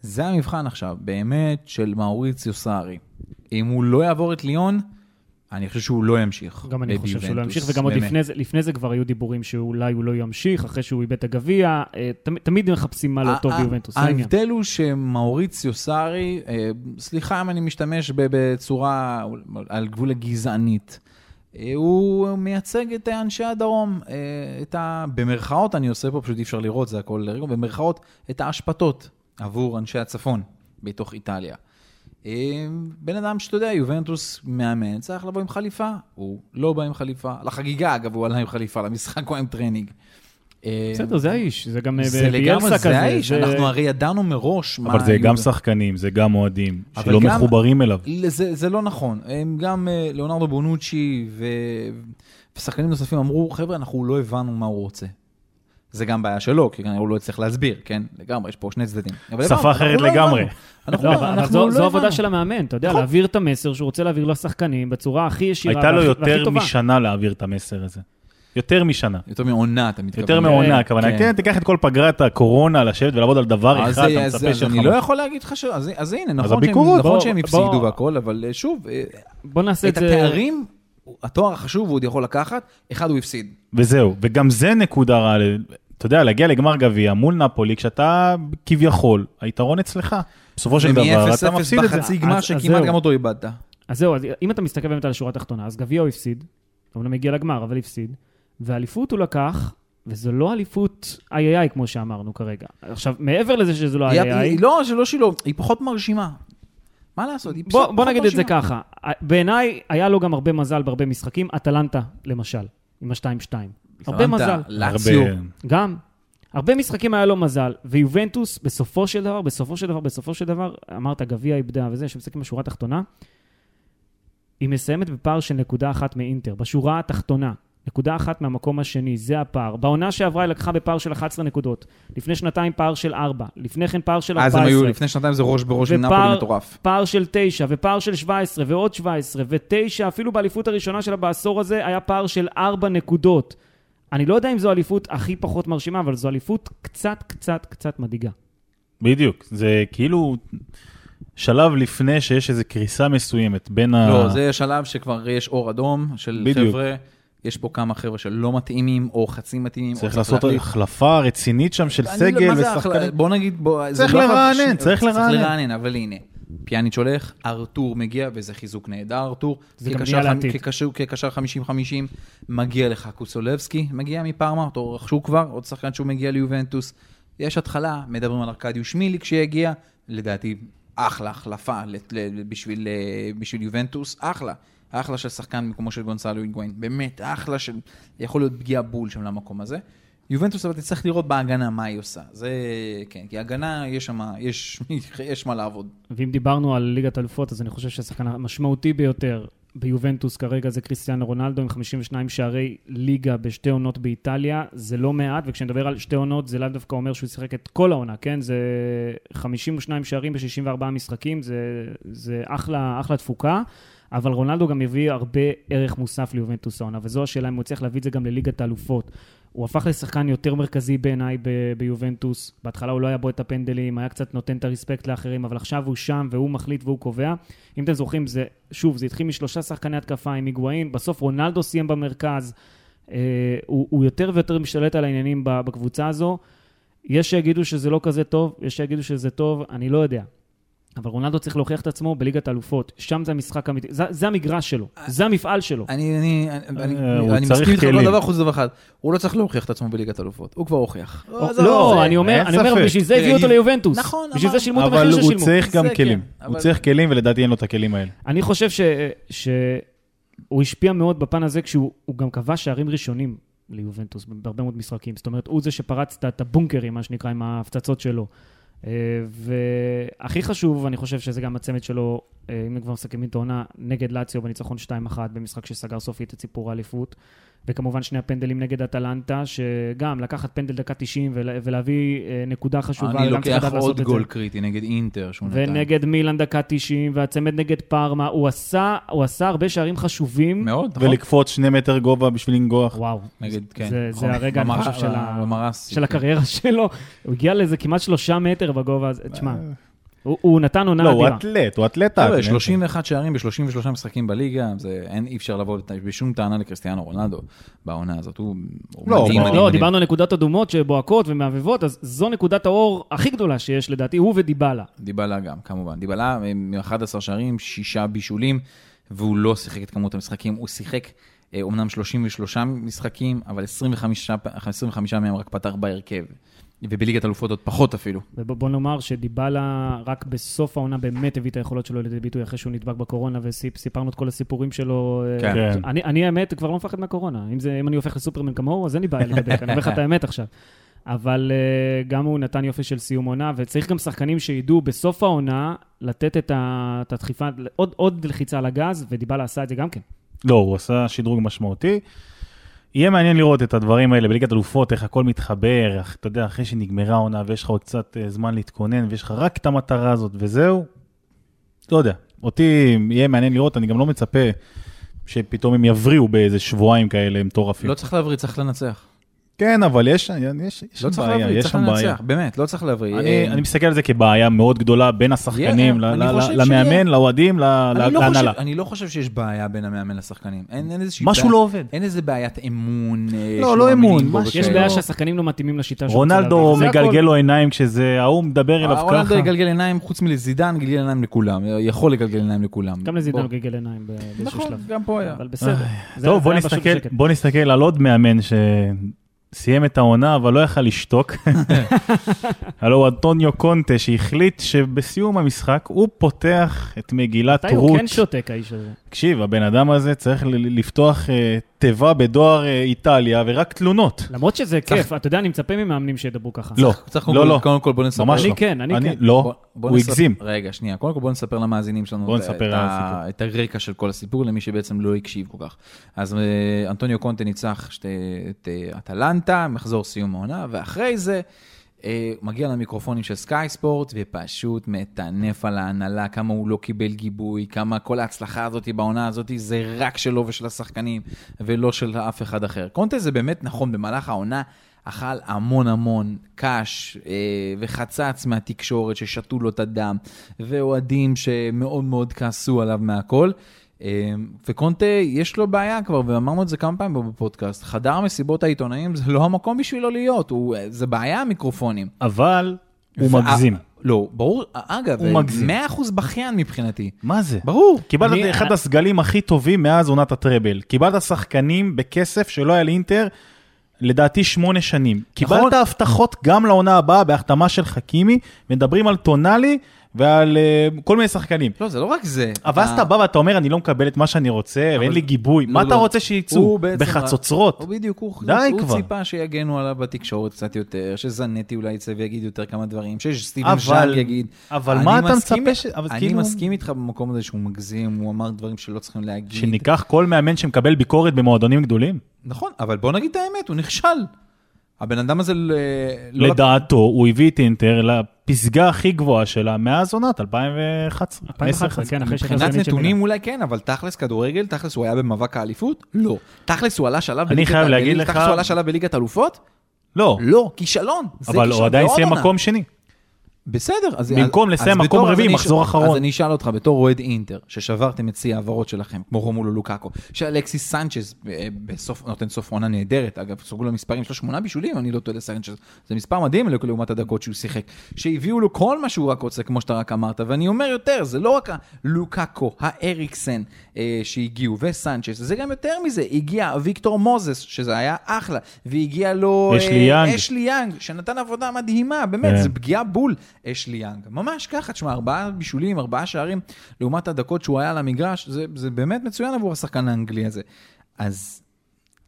זה המבחן עכשיו, באמת, של מאוריציו סארי. אם הוא לא יעבור את ליון, אני חושב שהוא לא ימשיך. גם אני חושב שהוא לא ימשיך, וגם עוד באמת. לפני זה, לפני זה כבר היו דיבורים שאולי הוא לא ימשיך, אחרי שהוא איבד את הגביע. אה, תמ- תמיד מחפשים מה לא טוב ביובנטוס. ההבדל הוא שמאוריציו סארי, אה, סליחה אם אני משתמש בצורה על גבול הגזענית, אה, הוא מייצג את אנשי הדרום, את ה... במרכאות אני עושה פה, פשוט אי אפשר לראות, זה הכל רגע, במרכאות, את האשפתות עבור אנשי הצפון בתוך איטליה. אה, בן אדם שאתה יודע, יובנטוס מאמן, צריך לבוא עם חליפה, הוא לא בא עם חליפה, לחגיגה אגב הוא עלה עם חליפה, למשחק הוא עם טרנינג. אה, בסדר, זה האיש, זה גם זה לגמרי, ביאלסה כזה. זה האיש, זה- אנחנו הרי ידענו מראש מה... אבל זה גם. שחקנים, זה גם אוהדים, אבל שלא גם- מחוברים אליו. זה, זה לא נכון. הם גם אה, ליאונרדו בונוצ'י. ושחקנים נוספים אמרו, חבר'ה, אנחנו לא הבנו מה הוא רוצה. זה גם בעיה שלו, כי כנראה הוא לא הצליח להסביר, כן? לגמרי, יש פה שני צדדים. שפה אחרת לא לגמרי. לא, לא- זו- עבודה. של המאמן, אתה יודע, נכון. להעביר את המסר שהוא רוצה להעביר לשחקנים בצורה הכי ישירה הייתה לו והכי- והכי יותר טובה. משנה להעביר את המסר הזה. יותר משנה. יותר מעונה, אתה מתכוון. יותר מעונה, הכוונה, כן. כן, תיקח את כל פגרת הקורונה, לשבת ולעבוד על דבר אז אחד, זה- אתה אז- מצפה אז שלך... אני לא יכול להגיד לך ש... אז אז הנה, נכון שהם-. נכון בוא- שהם בוא- הפסידו והכל, אבל אה, שוב, אה, בוא נעשה את את זה... התארים, התואר החשוב הוא עוד יכול לקחת, אחד הוא הפסיד. וזהו, וגם זה נקודה רעה, אתה יודע, להגיע לגמר גביע מול נפולי, כשאתה כביכול, היתרון אצלך. בסופו של דבר, אתה מפסיד את זה. בחצי גמר שכמעט. גם אותו איבדת. אז זהו, אז אם אתה מסתכל באמת על השורה התחתונה, אז גביע הוא הפסיד, אמנם הגיע לגמר, אבל הפסיד, ואליפות הוא לקח, וזו לא אליפות איי איי כמו שאמרנו כרגע. עכשיו, מעבר לזה שזו לא איי איי, היא- לא, שלא היא פחות מרשימה. מה לעשות? היא בוא, פחות בוא נגיד את זה מרשימה. ככה, בעיניי היה לו גם הרבה מזל בהרבה משחקים, אטלנטה למשל, עם ה-2-2. הרבה מזל, לאציו. גם. הרבה משחקים היה לו מזל, ויובנטוס בסופו של דבר, בסופו של דבר, בסופו של דבר, אמרת גביע איבדה וזה, שמשחקים בשורה התחתונה, היא מסיימת בפער של נקודה אחת מאינטר, בשורה התחתונה. נקודה אחת מהמקום השני, זה הפער. בעונה שעברה היא לקחה בפער של 11 נקודות. לפני שנתיים פער של 4, לפני כן פער של 14. אז הם היו, לפני שנתיים זה ראש בראש עם ופער- נפולי מטורף. פער של 9, ופער של 17, ועוד 17, ו-9, אפילו באליפות הראשונה שלה בעשור הזה, היה פער של 4 נקודות. אני לא יודע אם זו האליפות הכי פחות מרשימה, אבל זו אליפות קצת, קצת, קצת מדאיגה. בדיוק, זה כאילו שלב לפני שיש איזו קריסה מסוימת בין ה... לא, זה שלב שכבר יש אור אדום של בדיוק. חבר'ה, יש פה כמה חבר'ה שלא מתאימים, או חצי מתאימים. צריך לעשות. החלפה רצינית שם של לא- סגל ושחקנים. בוא נגיד, בוא... זה צריך לא לרענן, צריך לרענן. צריך לרענן, אבל הנה, פיאניץ' הולך, ארתור מגיע, וזה חיזוק נהדר, ארתור. זה גם נהיה לעתיד. כקשר- כקשר 50-50, מגיע לך קוסולבסקי, מגיע מפארמה, אותו רכשו כבר, עוד שחקן שהוא מגיע ליובנטוס. יש התחלה, מדברים על ארקדיוש מיליק שיגיע, לדעתי, אחלה החלפה בשביל אה, בשביל יובנטוס, אחלה. אחלה של שחקן במקומו של גונסלו היגואין, באמת, אחלה של, יכול להיות פגיעה בול שם למקום הזה. יובנטוס אבל תצטרך לראות בהגנה מה היא עושה, זה כן, כי הגנה יש שם, יש, יש מה לעבוד. ואם דיברנו על ליגת אלופות, אז אני חושב שהשחקן המשמעותי ביותר ביובנטוס כרגע זה קריסטיאנו רונלדו עם 52 שערי ליגה בשתי עונות באיטליה. זה לא מעט, וכשנדבר על שתי עונות, זה לאו דווקא אומר שהוא ישחק את כל העונה, כן? זה 52 שערים ב-64 משחקים, זה, זה אחלה, אחלה תפוקה. אבל רונלדו גם הביא הרבה ערך מוסף ליובנטוס העונה, וזו השאלה אם הוא יצליח להביא את זה גם לליגת האלופות. הוא הפך לשחקן יותר מרכזי בעיניי ב- ביובנטוס. בהתחלה הוא לא היה בו את הפנדלים, היה קצת נותן את הרספקט לאחרים, אבל עכשיו הוא שם והוא מחליט והוא קובע. אם אתם זוכרים, זה, שוב, זה התחיל משלושה שחקני התקפה עם היגואין, בסוף רונלדו סיים במרכז. אה, הוא, הוא יותר ויותר משתלט על העניינים בקבוצה הזו. יש שיגידו שזה לא כזה טוב, יש שיגידו שזה טוב, אני לא יודע. אבל רונלדו צריך להוכיח את עצמו בליגת האלופות. שם זה המשחק האמיתי, זה, זה המגרש שלו, זה המפעל שלו. אני, אני, אני, אה, הוא אני צריך מסכים איתך כל. דבר חוץ מדבר אחד, הוא לא צריך להוכיח את עצמו בליגת אלופות, הוא כבר הוכיח. לא, אני אומר, אין אני אומר. בשביל זה הביאו אותו ליובנטוס. נכון, בשביל זה שילמו את אבל המחיר הוא ששילמו. צריך גם כן, כלים. אבל- הוא צריך כלים, ולדעתי אין לו את הכלים האלה. אני חושב ש, שהוא השפיע מאוד בפן הזה כשהוא הוא גם כבש שערים ראשונים ליובנטוס בהרבה מאוד משחקים. זאת אומרת, הוא זה שפרץ את הבונקרים, מה שנקרא, עם ההפצצות שלו. אה, והכי חשוב, אני חושב שזה גם הצמד שלו, אם כבר מסכמים את העונה, נגד לאציו בניצחון 2-1, במשחק שסגר סופית את סיפור האליפות. וכמובן שני הפנדלים נגד אטלנטה, שגם לקחת פנדל דקה 90 ולה- ולהביא אה, נקודה חשובה, אני לוקח עוד גול. קריטי נגד אינטר שהוא נתן. ונגד מילאן דקה 90, והצמד נגד פארמה, הוא עשה, הוא עשה הרבה שערים חשובים. מאוד, נכון? ולקפוץ שני מטר גובה בשביל לנגוח. וואו, נגד, כן. זה, נכון. זה הרגע, אני במר- חושב, של, ה... של כן. הקריירה שלו. הוא הגיע לאיזה כמעט שלושה מטר בגובה הזה. תשמע, הוא, הוא נתן עונה לא, הוא אדירה. אתלט, הוא אתלט. חבר'ה, אתלט. 31 שערים ב-33 משחקים בליגה, זה אין, אי אפשר לבוא בשום טענה לקריסטיאנו רונלדו בעונה הזאת, הוא הוא לא, מדהים, הוא- מדהים, לא, מדהים. דיברנו על נקודות אדומות שבוהקות ומהבהבות, אז זו נקודת האור הכי גדולה שיש לדעתי, הוא ודיבלה. דיבלה גם, כמובן. דיבלה עם 11 שערים, שישה בישולים, והוא לא שיחק את כמות המשחקים, הוא שיחק אה, אומנם 33 משחקים, אבל 25, 25 מהם רק פתח בהרכב. ובליגת אלופות עוד פחות אפילו. ובוא נאמר שדיבלה רק בסוף העונה באמת הביא את היכולות שלו לידי ביטוי אחרי שהוא נדבק בקורונה, וסיפרנו את כל הסיפורים שלו. אה, כן. כן. אני, אני האמת כבר לא מפחד מהקורונה. אם, זה, אם אני הופך לסופרמן כמוהו, אז אין לי בעיה להידבק, אני אומר לך את האמת עכשיו. אבל uh, גם הוא נתן יופי של סיום עונה, וצריך גם שחקנים שידעו בסוף העונה לתת את, ה, את הדחיפה, עוד, עוד לחיצה על הגז, ודיבלה עשה את זה גם כן. לא, הוא עשה שדרוג משמעותי. יהיה מעניין לראות את הדברים האלה בליגת אלופות, איך הכל מתחבר, איך, אתה יודע, אחרי שנגמרה העונה ויש לך עוד קצת אה, זמן להתכונן, ויש לך רק את המטרה הזאת וזהו. לא יודע, אותי יהיה מעניין לראות, אני גם לא מצפה, שפתאום הם יבריאו באיזה שבועיים כאלה מטורפים. לא צריך להבריא, צריך לנצח. כן, אבל יש, יש, יש לא שם צריך בעיה, להבריא, יש צריך שם בעיה. לנצח, באמת, לא צריך להבריא. אני, אה, אני מסתכל על זה כבעיה מאוד גדולה בין השחקנים, ל- ל- חושב למאמן, שיהיה. לאוהדים, ל- אני לא להנהלה. אני לא חושב שיש בעיה בין המאמן לשחקנים. אין אין איזושהי משהו בעיה- לא עובד. אין איזה בעיית אמון. אה, לא, לא אמון, יש. בעיה שהשחקנים לא מתאימים לשיטה שהוא רוצה רונלדו. מגלגל לו עיניים כשזה, ההוא מדבר אליו רונלדו ככה. יגלגל עיניים, חוץ מלזידן, גלגל עיניים לכולם. יכול לגלגל עיניים לכולם. גם לזידן גלגל עיניים באיזשהו נכון, שלב. גם פה היה. אבל בסדר. זה- טוב. בוא נסתכל על עוד מאמן שסיים את העונה, אבל לא יכל לשתוק. הלו אנטוניו קונטה, שהחליט שבסיום המשחק הוא פותח את מגילת מתי הוא רות. כן שותק, האיש הזה? תקשיב, הבן אדם הזה צריך לפתוח אה, תיבה בדואר אה, איטליה ורק תלונות. למרות שזה כיף, אתה יודע, אני מצפה ממאמנים שידברו ככה. לא, צריך לא, לא. קודם כל בוא נספר. ממש אני לא. כן, אני כן. לא, בוא- בוא הוא הגזים. רגע, שנייה. קודם כל בוא נספר למאזינים שלנו את- הרקע של כל הסיפור, למי שבעצם לא הקשיב כל כך. אז אה, אנטוניו קונטה ניצח את אה, אטלנטה, מחזור סיום העונה, ואחרי זה אה, מגיע למיקרופונים של סקאי ספורט, ופשוט מטנף על ההנהלה, כמה הוא לא קיבל גיבוי, כמה כל ההצלחה הזאת בעונה הזאת זה רק שלו ושל השחקנים, ולא של אף אחד אחר. קונטה זה באמת נכון, במהלך העונה אכל המון המון קש אה, וחצץ מהתקשורת ששתו לו את הדם, ואוהדים שמאוד מאוד כעסו עליו מהכל. אה, וקונטה, יש לו בעיה כבר, ואמרנו את זה כמה פעמים בפודקאסט, חדר מסיבות העיתונאים זה לא המקום בשבילו להיות, הוא, זה בעיה המיקרופונים. אבל הוא מגזים. לא, ברור, אגב, הוא מגזים. 100% בכיין מבחינתי. מה זה? ברור. קיבלת אני- את אחד הסגלים הכי טובים מאז עונת הטראבל. קיבלת שחקנים בכסף שלא היה לאינטר, לדעתי שמונה שנים. נכון. קיבלת הבטחות גם לעונה הבאה בהחתמה של חכימי, מדברים על טונאלי ועל uh, כל מיני שחקנים. לא, זה לא רק זה. אבל אז אתה בא ואתה אומר, אני לא מקבל את מה שאני רוצה, ואין לי גיבוי. לא, מה לא. אתה רוצה שיצאו? בחצוצרות? הוא בדיוק, הוא. ציפה שיגנו עליו בתקשורת קצת יותר, שזנטי אולי יצא ויגיד יותר כמה דברים, שסטיבן אבל- ז'אנג יגיד. אבל מה אתה מצפה ש... אבל אני כאילו- מסכים איתך במקום הזה שהוא מגזים, הוא אמר דברים שלא צריכים להגיד. שניקח כל מאמן שמקבל ביקורת במועדונים גדולים? נכון, אבל בוא נגיד את האמת, הוא נכשל. הבן אדם הזה ל- לא... לדעתו, הוא הביא את אינטר לפסגה הכי גבוהה שלה מאז עונת 2011. 2011, כן, אחרי מבחינת שהחזרנית של נתונים. אולי כן, אבל תכלס כדורגל, תכלס הוא היה במאבק האליפות? לא. תכלס הוא עלה שלב אני בליגת חייב ה- להגיד תכלס הוא עלה שלב בליגת אלופות? לא, לא, כישלון. אבל הוא. עדיין סיים. מקום שני. בסדר, אז... במקום לסיים מקום רביעי, מחזור אחרון. אז אני אשאל אותך, בתור אוהד אינטר, ששברתם את שיא ההעברות שלכם, כמו רומולו לוקאקו, שאלכסיס סנצ'ז אה, בסוף, נותן סוף עונה נהדרת, אגב, סוגרו לו מספרים, יש לו שמונה בישולים, אני לא טועה לסנצ'ז, זה מספר מדהים לעומת הדקות שהוא שיחק, שהביאו לו כל מה שהוא רק רוצה, כמו שאתה רק אמרת, ואני אומר יותר, זה לא רק הלוקאקו, האריקסן אה, שהגיעו, וסנצ'ז, זה גם יותר מזה, הגיע ויקטור מוזס, שזה היה אחלה, והגיע לו... אשלי אה, יאנג. אשלי יאנג, שנתן עבודה מדהימה, באמת, כן. זה פגיעה בול אשלי יאנג. ממש ככה, תשמע, ארבעה בישולים, ארבעה שערים, לעומת הדקות שהוא היה על המגרש, זה, זה באמת מצוין עבור השחקן האנגלי הזה. אז,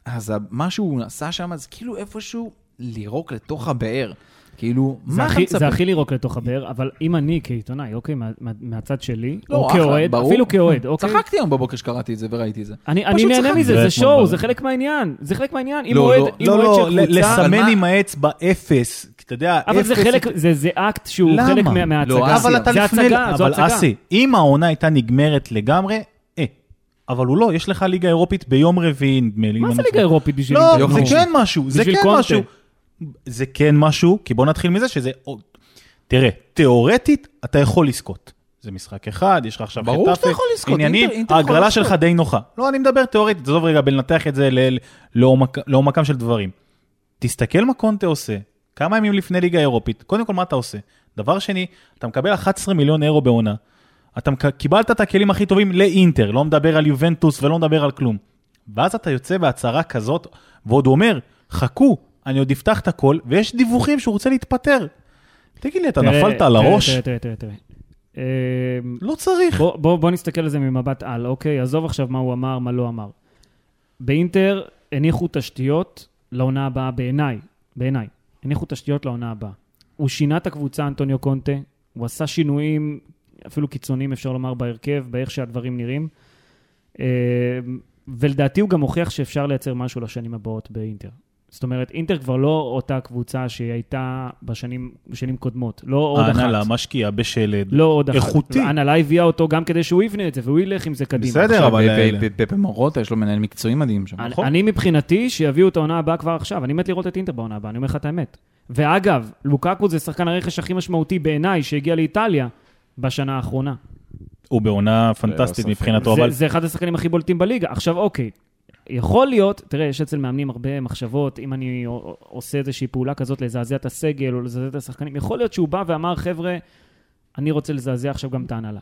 אז מה שהוא עשה שם, זה כאילו איפשהו לירוק לתוך הבאר. כאילו, זה מה אתה מצפה? זה הכי לירוק לתוך הבאר, אבל אם אני כעיתונאי, אוקיי, מה- מה- מהצד שלי, לא, או אחלה, כאוהד, ברור. אפילו כאוהד, אוקיי? צחקתי היום בבוקר שקראתי את זה וראיתי את זה. אני נהנה. מזה, זה שואו. זה חלק מהעניין, זה חלק מהעניין. אם לא, אוהד לא, אם לא, אוהד לא, של קבוצה... אבל לסמן מה- עם האצבע אפס, אתה יודע, אבל זה אפס- חלק, זה זה אקט שהוא למה? חלק מה- מההצגה. לא, אבל אתה לפני, אבל. אסי, אם העונה הייתה נגמרת לגמרי, אה, אבל הוא לא, יש לך ליגה אירופית ביום רביעי, נדמה לי. מה זה לא ליגה אירופית בשביל... לא? זה. כן משהו, זה כן. משהו. זה כן משהו, כי בוא נתחיל מזה שזה... תראה, תיאורטית אתה יכול לזכות. זה משחק אחד, יש לך עכשיו ברור חטאפה, שאתה יכול לזכות, עניינים, ההגרלה. שלך די נוחה. לא, אני מדבר תיאורטית, עזוב רגע בלנתח את זה לעומקם של דברים. תסתכל מה קונטה עושה, כמה ימים לפני ליגה אירופית, קודם כל מה אתה עושה? דבר שני, אתה מקבל 11 מיליון אירו בעונה, אתה קיבלת את הכלים הכי טובים לאינטר, לא מדבר על יובנטוס ולא מדבר על כלום. ואז אתה יוצא בהצהרה כזאת, ועוד הוא אומר, חכו, אני עוד אפתח את הכל, ויש דיווחים שהוא רוצה להתפטר. תגיד לי, אתה נפלת על הראש? תראה, תראה, תראה, תראה. אמ, לא צריך. בוא, בוא, בוא נסתכל על זה ממבט על, אוקיי? עזוב עכשיו מה הוא אמר, מה לא אמר. באינטר הניחו תשתיות לעונה הבאה בעיניי, בעיניי. הניחו תשתיות לעונה הבאה. הוא שינה את הקבוצה, אנטוניו קונטה, הוא עשה שינויים, אפילו קיצוניים אפשר לומר, בהרכב, באיך שהדברים נראים. אמ, ולדעתי הוא גם הוכיח שאפשר לייצר משהו לשנים הבאות באינטר. זאת אומרת, אינטר כבר לא אותה קבוצה שהיא הייתה בשנים, בשנים קודמות. לא עוד אחת. ההנהלה משקיעה בשלד. לא עוד אחת. איכותי. ההנהלה הביאה אותו גם כדי שהוא יבנה את זה, והוא ילך עם זה קדימה. בסדר, אבל ב- האלה- ב- ב- במורוטה יש לו מנהל מקצועי מדהים שם. נכון. אני מבחינתי, שיביאו את העונה הבאה כבר עכשיו. אני מת לראות את אינטר בעונה הבאה, אני אומר לך את האמת. ואגב, לוקקו זה שחקן הרכש הכי משמעותי בעיניי שהגיע לאיטליה בשנה האחרונה. הוא בעונה פנטסטית ספק. מבחינתו, זה, אבל זה אחד השחקנים הכי בולטים בליגה. עכשיו, אוקיי, יכול להיות, תראה, יש אצל מאמנים הרבה מחשבות, אם אני עושה איזושהי פעולה כזאת לזעזע את הסגל או לזעזע את השחקנים, יכול להיות שהוא בא ואמר, חבר'ה, אני רוצה לזעזע עכשיו גם את ההנהלה.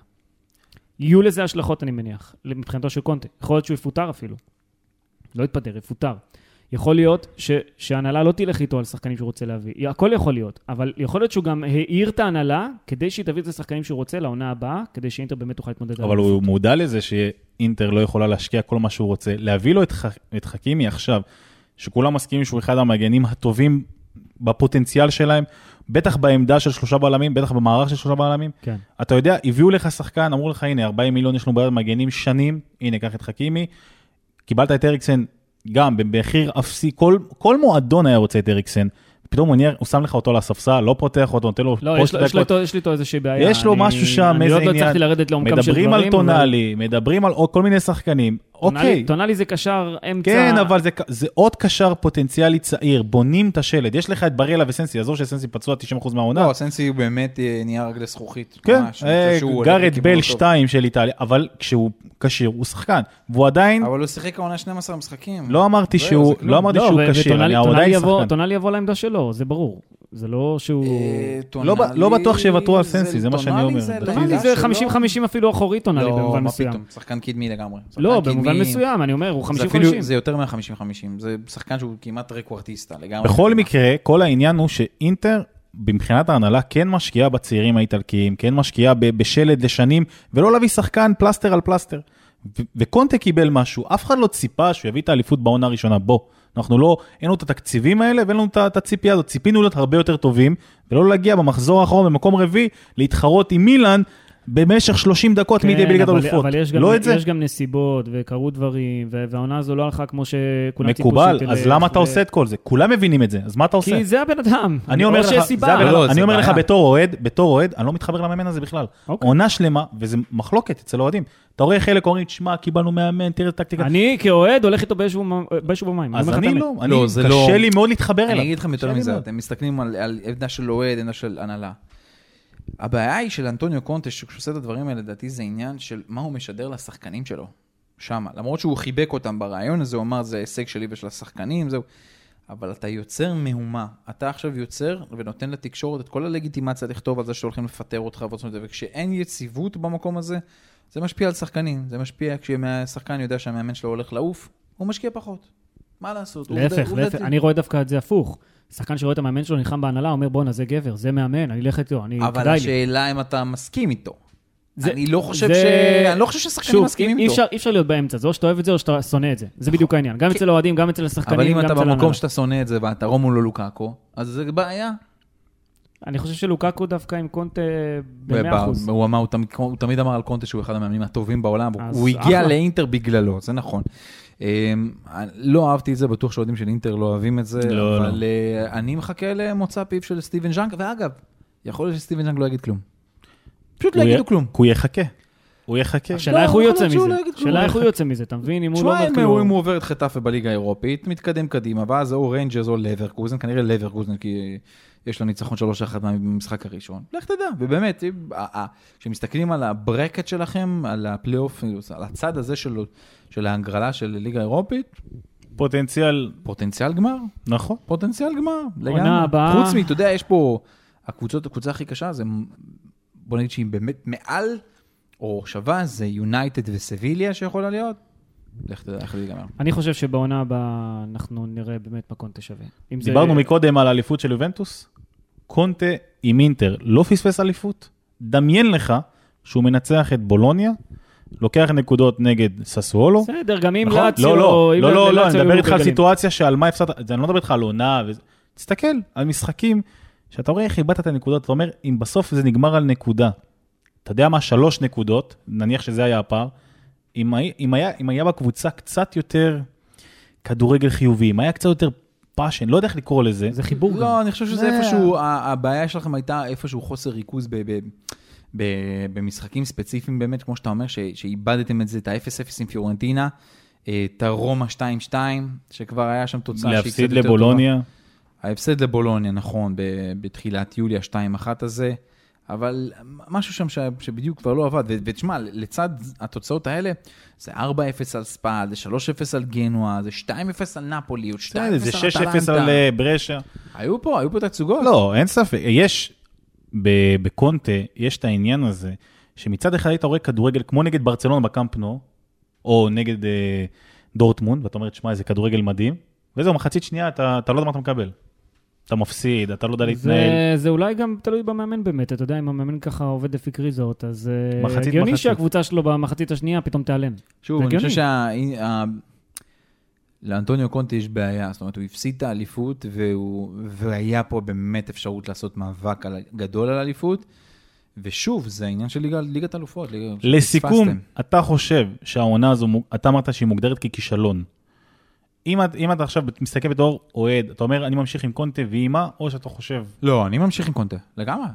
יהיו לזה השלכות, אני מניח, מבחינתו של קונטה. יכול להיות שהוא יפוטר אפילו. לא יתפטר, יפוטר. יכול להיות ש, שההנהלה לא תלך איתו על שחקנים שהוא רוצה להביא. הכל יכול להיות, אבל יכול להיות שהוא גם העיר את ההנהלה כדי שהיא תביא את השחקנים שהוא רוצה לעונה הבאה, כדי שאינטר באמת תוכל להתמודד אבל. הוא מודע לזה שאינטר לא יכולה להשקיע כל מה שהוא רוצה. להביא לו את, ח... את חכימי עכשיו, שכולם מסכימים שהוא אחד המגנים הטובים בפוטנציאל שלהם, בטח בעמדה של שלושה בלמים, בטח במערך של שלושה בלמים. כן. אתה יודע, הביאו לך שחקן, אמרו לך, הנה, 40 מיליון יש לנו בעיית מגנים שנים, הנה, קח את חכימי. קיבלת את אריקסן גם במחיר אפסי, כל, כל מועדון היה רוצה את אריקסן. פתאום הוא, נהיה, הוא שם לך אותו על הספסל, לא פותח אותו, נותן לו לא, יש לו, יש, לו יש לי איתו איזושהי בעיה. יש לו אני- משהו שם, אני איזה עוד לא עניין. הצלחתי לרדת לעומקם של דברים. מדברים על אבל- טונאלי, מדברים על כל מיני שחקנים. אוקיי, טונאלי זה קשר אמצע... כן, אבל זה, זה עוד קשר פוטנציאלי צעיר, בונים את השלד. יש לך את בריאלה וסנסי, עזוב שסנסי פצוע 90% מהעונה. לא, סנסי הוא באמת אה, נהיה רגלי זכוכית. כן, ממש, אני אה, גארד בל לא טוב. 2 של איטליה, אבל כשהוא כשיר הוא שחקן. והוא עדיין, אבל הוא שיחק העונה 12 משחקים. לא אמרתי שהוא. לא אמרתי לא, כשיר, אני עדיין שחקן. טונאלי יבוא לעמדה שלו, זה ברור. זה לא שהוא... אה, לא לא בטוח שיוותרו על סנסי, זה מה שאני אומר. טונאלי זה שלו. 50-50 אפילו אחורי טונאלי לא, במובן מה מסוים. פתאום, שחקן קדמי לגמרי. לא, במובן מסוים, אני אומר, הוא זה אפילו, 50-50. זה יותר מה-50-50, זה שחקן שהוא כמעט רקוורטיסטה לגמרי. בכל מקרה, כל העניין הוא שאינטר, מבחינת ההנהלה, כן משקיעה בצעירים האיטלקיים, כן משקיעה ב- בשלד לשנים, ולא להביא שחקן פלסטר על פלסטר. וקונטה קיבל משהו, אף אחד לא ציפה שהוא יביא את האליפות בעונה הראשונה, בוא. אנחנו לא, אין לנו את התקציבים האלה ואין לנו את את הציפייה הזאת. ציפינו להיות הרבה יותר טובים, ולא להגיע במחזור האחרון במקום רביעי, להתחרות עם מילאן במשך 30 דקות מידי בליגת כן, אלופות. אבל יש גם, לא את זה. יש גם נסיבות, וקרו דברים, והעונה הזו לא הלכה כמו שכולם ציפו מקובל, אז למה אתה עושה את כל זה? כולם מבינים את זה, אז מה אתה עושה? כי זה הבן אדם. אני אומר או לך, שיש זה סיבה. לא, זה אני אומר לך. בתור אוהד, בתור אוהד, אני לא מתחבר למאמן הזה בכלל. אוקיי. עונה שלמה, וזה מחלוקת אצל אוהדים. אתה רואה חלק אומרים, שמע, קיבלנו מאמן, תראה את הטקטיקה. אני כאוהד הולך איתו באש ובמים. אז לך אני. לא, אני, לא, זה קשה לא- לי מאוד להתחבר אליו. אני אגיד לכם יותר מזה. אתם מסתכלים על, על עמדה של אוהד, עמדה של הנהלה. הבעיה היא של אנטוניו קונטה, שכשהוא עושה את הדברים האלה, לדעתי זה עניין של מה הוא משדר לשחקנים שלו, שמה. למרות שהוא חיבק אותם ברעיון הזה, הוא אמר, זה הישג שלי ושל השחקנים, זהו. אבל אתה יוצר מהומה. אתה עכשיו יוצר ונותן לתקשורת את כל הלגיטימציה לכתוב על זה שהולכים לפטר אותך ועושים את זה, וכשאין יציבות במקום הזה, זה משפיע על שחקנים. זה משפיע כשהשחקן יודע שהמאמן שלו הולך לעוף, הוא משקיע פחות. מה לעשות? להפך, להפך. אני רואה דווקא את זה הפוך. שחקן שרואה את המאמן שלו נלחם בהנהלה, אומר בואנה, זה גבר, זה מאמן, אני אלך איתו, אני, אבל כדאי לי. השאלה אם אתה מסכים איתו. זה- אני לא חושב זה- ש... אני לא חושב ששחקנים שוב, מסכימים אי איתו. אפשר, אי אפשר להיות באמצע, זה או שאתה אוהב את זה או שאתה שונא את זה. זה בדיוק העניין. גם אצל האוהדים, גם אצל השחקנים, אבל גם אם אצל אתה ההנהלה. במקום שאתה שונא את זה ואתה רומולו לוקאקו, אז זה בעיה. אני חושב שלוקקו דווקא עם קונטה ב-100%. וב- הוא אמר, הוא תמיד- הוא תמיד אמר על קונטה שהוא אחד המאמנים הטובים בעולם, הוא הגיע. לאינטר בגללו, זה נכון. אמ, לא אהבתי את זה, בטוח שאוהדים של אינטר לא אוהבים את זה, לא, אבל אה, אני מחכה למוצא פיו של סטיבן ז'אנק, ואגב, יכול להיות שסטיבן ז'אנק לא יגיד כלום. פשוט לא הוא יגידו כלום. הוא יחכה. הוא יחכה. השאלה לא, איך הוא יכול יוצא מזה. לא כלום. השאלה איך הוא יוצא מזה, אתה מבין? אם הוא לא אומר הוא- אם כלום. הוא עובר את חטאפה בליגה האירופית, מתקדם קדימה, ואז או ריינג'רס או לברקוזן, כנראה לברקוזן, כי יש לו ניצחון 3-1 במשחק הראשון. לך תדע, ובאמת, כשמסתכלים על ה bracket שלכם, על הפלייאוף, על הצד הזה של- של ההגרלה של ליגה האירופית, פוטנציאל, פוטנציאל גמר, נכון. פוטנציאל גמר, לגמרי. הבאה- חוץ מ, אתה יודע, יש פה, הקבוצות, הקבוצה הכי קשה זה, בוא נגיד שהיא באמת מעל, או שווה, זה יונייטד וסביליה שיכולה להיות. לך תדע איך זה ייגמר. אני חושב שבעונה הבאה אנחנו נראה באמת מה קונטה שווה. דיברנו מקודם על האליפות של יובנטוס. קונטה עם אינטר לא פספס אליפות. דמיין לך שהוא מנצח את בולוניה, לוקח נקודות נגד ססוולו. בסדר, גם אם נכון? לאציו... לא, לא, לא, לא, לא, אני מדבר איתך על. סיטואציה שעל מה הפסדת, אני לא מדבר איתך על עונה, וזה- תסתכל על משחקים, שאתה רואה איך איבדת את הנקודות, אתה אומר, אם בסוף זה נגמר על נקודה, אתה יודע מה, שלוש נקודות, נניח שזה היה הפער, אם, אם, היה, אם היה בקבוצה קצת יותר כדורגל חיובי, אם היה קצת יותר passion, לא יודע איך לקרוא לזה. זה חיבור גם. לא, אני חושב שזה זה- איפשהו, הבעיה שלכם הייתה איפשהו חוסר ריכוז ב- ב- ב- במשחקים ספציפיים באמת, כמו שאתה אומר, ש- שאיבדתם את זה, את ה-0-0 עם פיורנטינה, אה, את הרומא 2-2, שכבר היה שם תוצאה שהיא קצת להפסיד יותר לבולוניה. ההפסד לבולוניה, נכון, בתחילת יולי, ה-2-1 הזה, אבל משהו שם ש- שבדיוק כבר לא עבד. ותשמע, לצד התוצאות האלה, זה 4-0 על ספא, זה 3-0 על גנואה, זה 2-0 על נפולי, עוד 2-0 בסדר, על זה אטלנטה. 6-0 על אה, ברשה. היו פה, היו פה תצוגות. לא, אין ספק. יש, בקונטה, יש את העניין הזה, שמצד אחד היית רואה כדורגל כמו נגד ברצלונה בקמפנו, או נגד אה, דורטמונד, ואתה אומר, תשמע, איזה כדורגל מדהים, וזהו, מחצית שנייה, אתה, אתה לא יודע מה אתה מקבל. אתה מפסיד, אתה לא יודע להתנהל. זה, זה אולי גם תלוי במאמן באמת, אתה יודע, אם המאמן ככה עובד לפי קריזות, אז אה, מחצית, הגיוני מחצית. שהקבוצה שלו במחצית השנייה פתאום תיעלם. שוב, אני חושב. שה... לאנטוניו קונטה יש בעיה, זאת אומרת, הוא הפסיד את האליפות, והוא... והיה פה באמת אפשרות לעשות מאבק על... גדול על האליפות, ושוב, זה העניין של ליגה, ליגת אלופות. ליגה... לסיכום, שפספסתם. אתה חושב שהעונה הזו, אתה אמרת שהיא מוגדרת ככישלון. אם, את- אם אתה עכשיו מסתכל בתור אוהד, אתה אומר, אני ממשיך עם קונטה והיא מה, או שאתה חושב, לא, אני ממשיך עם קונטה, לגמרי.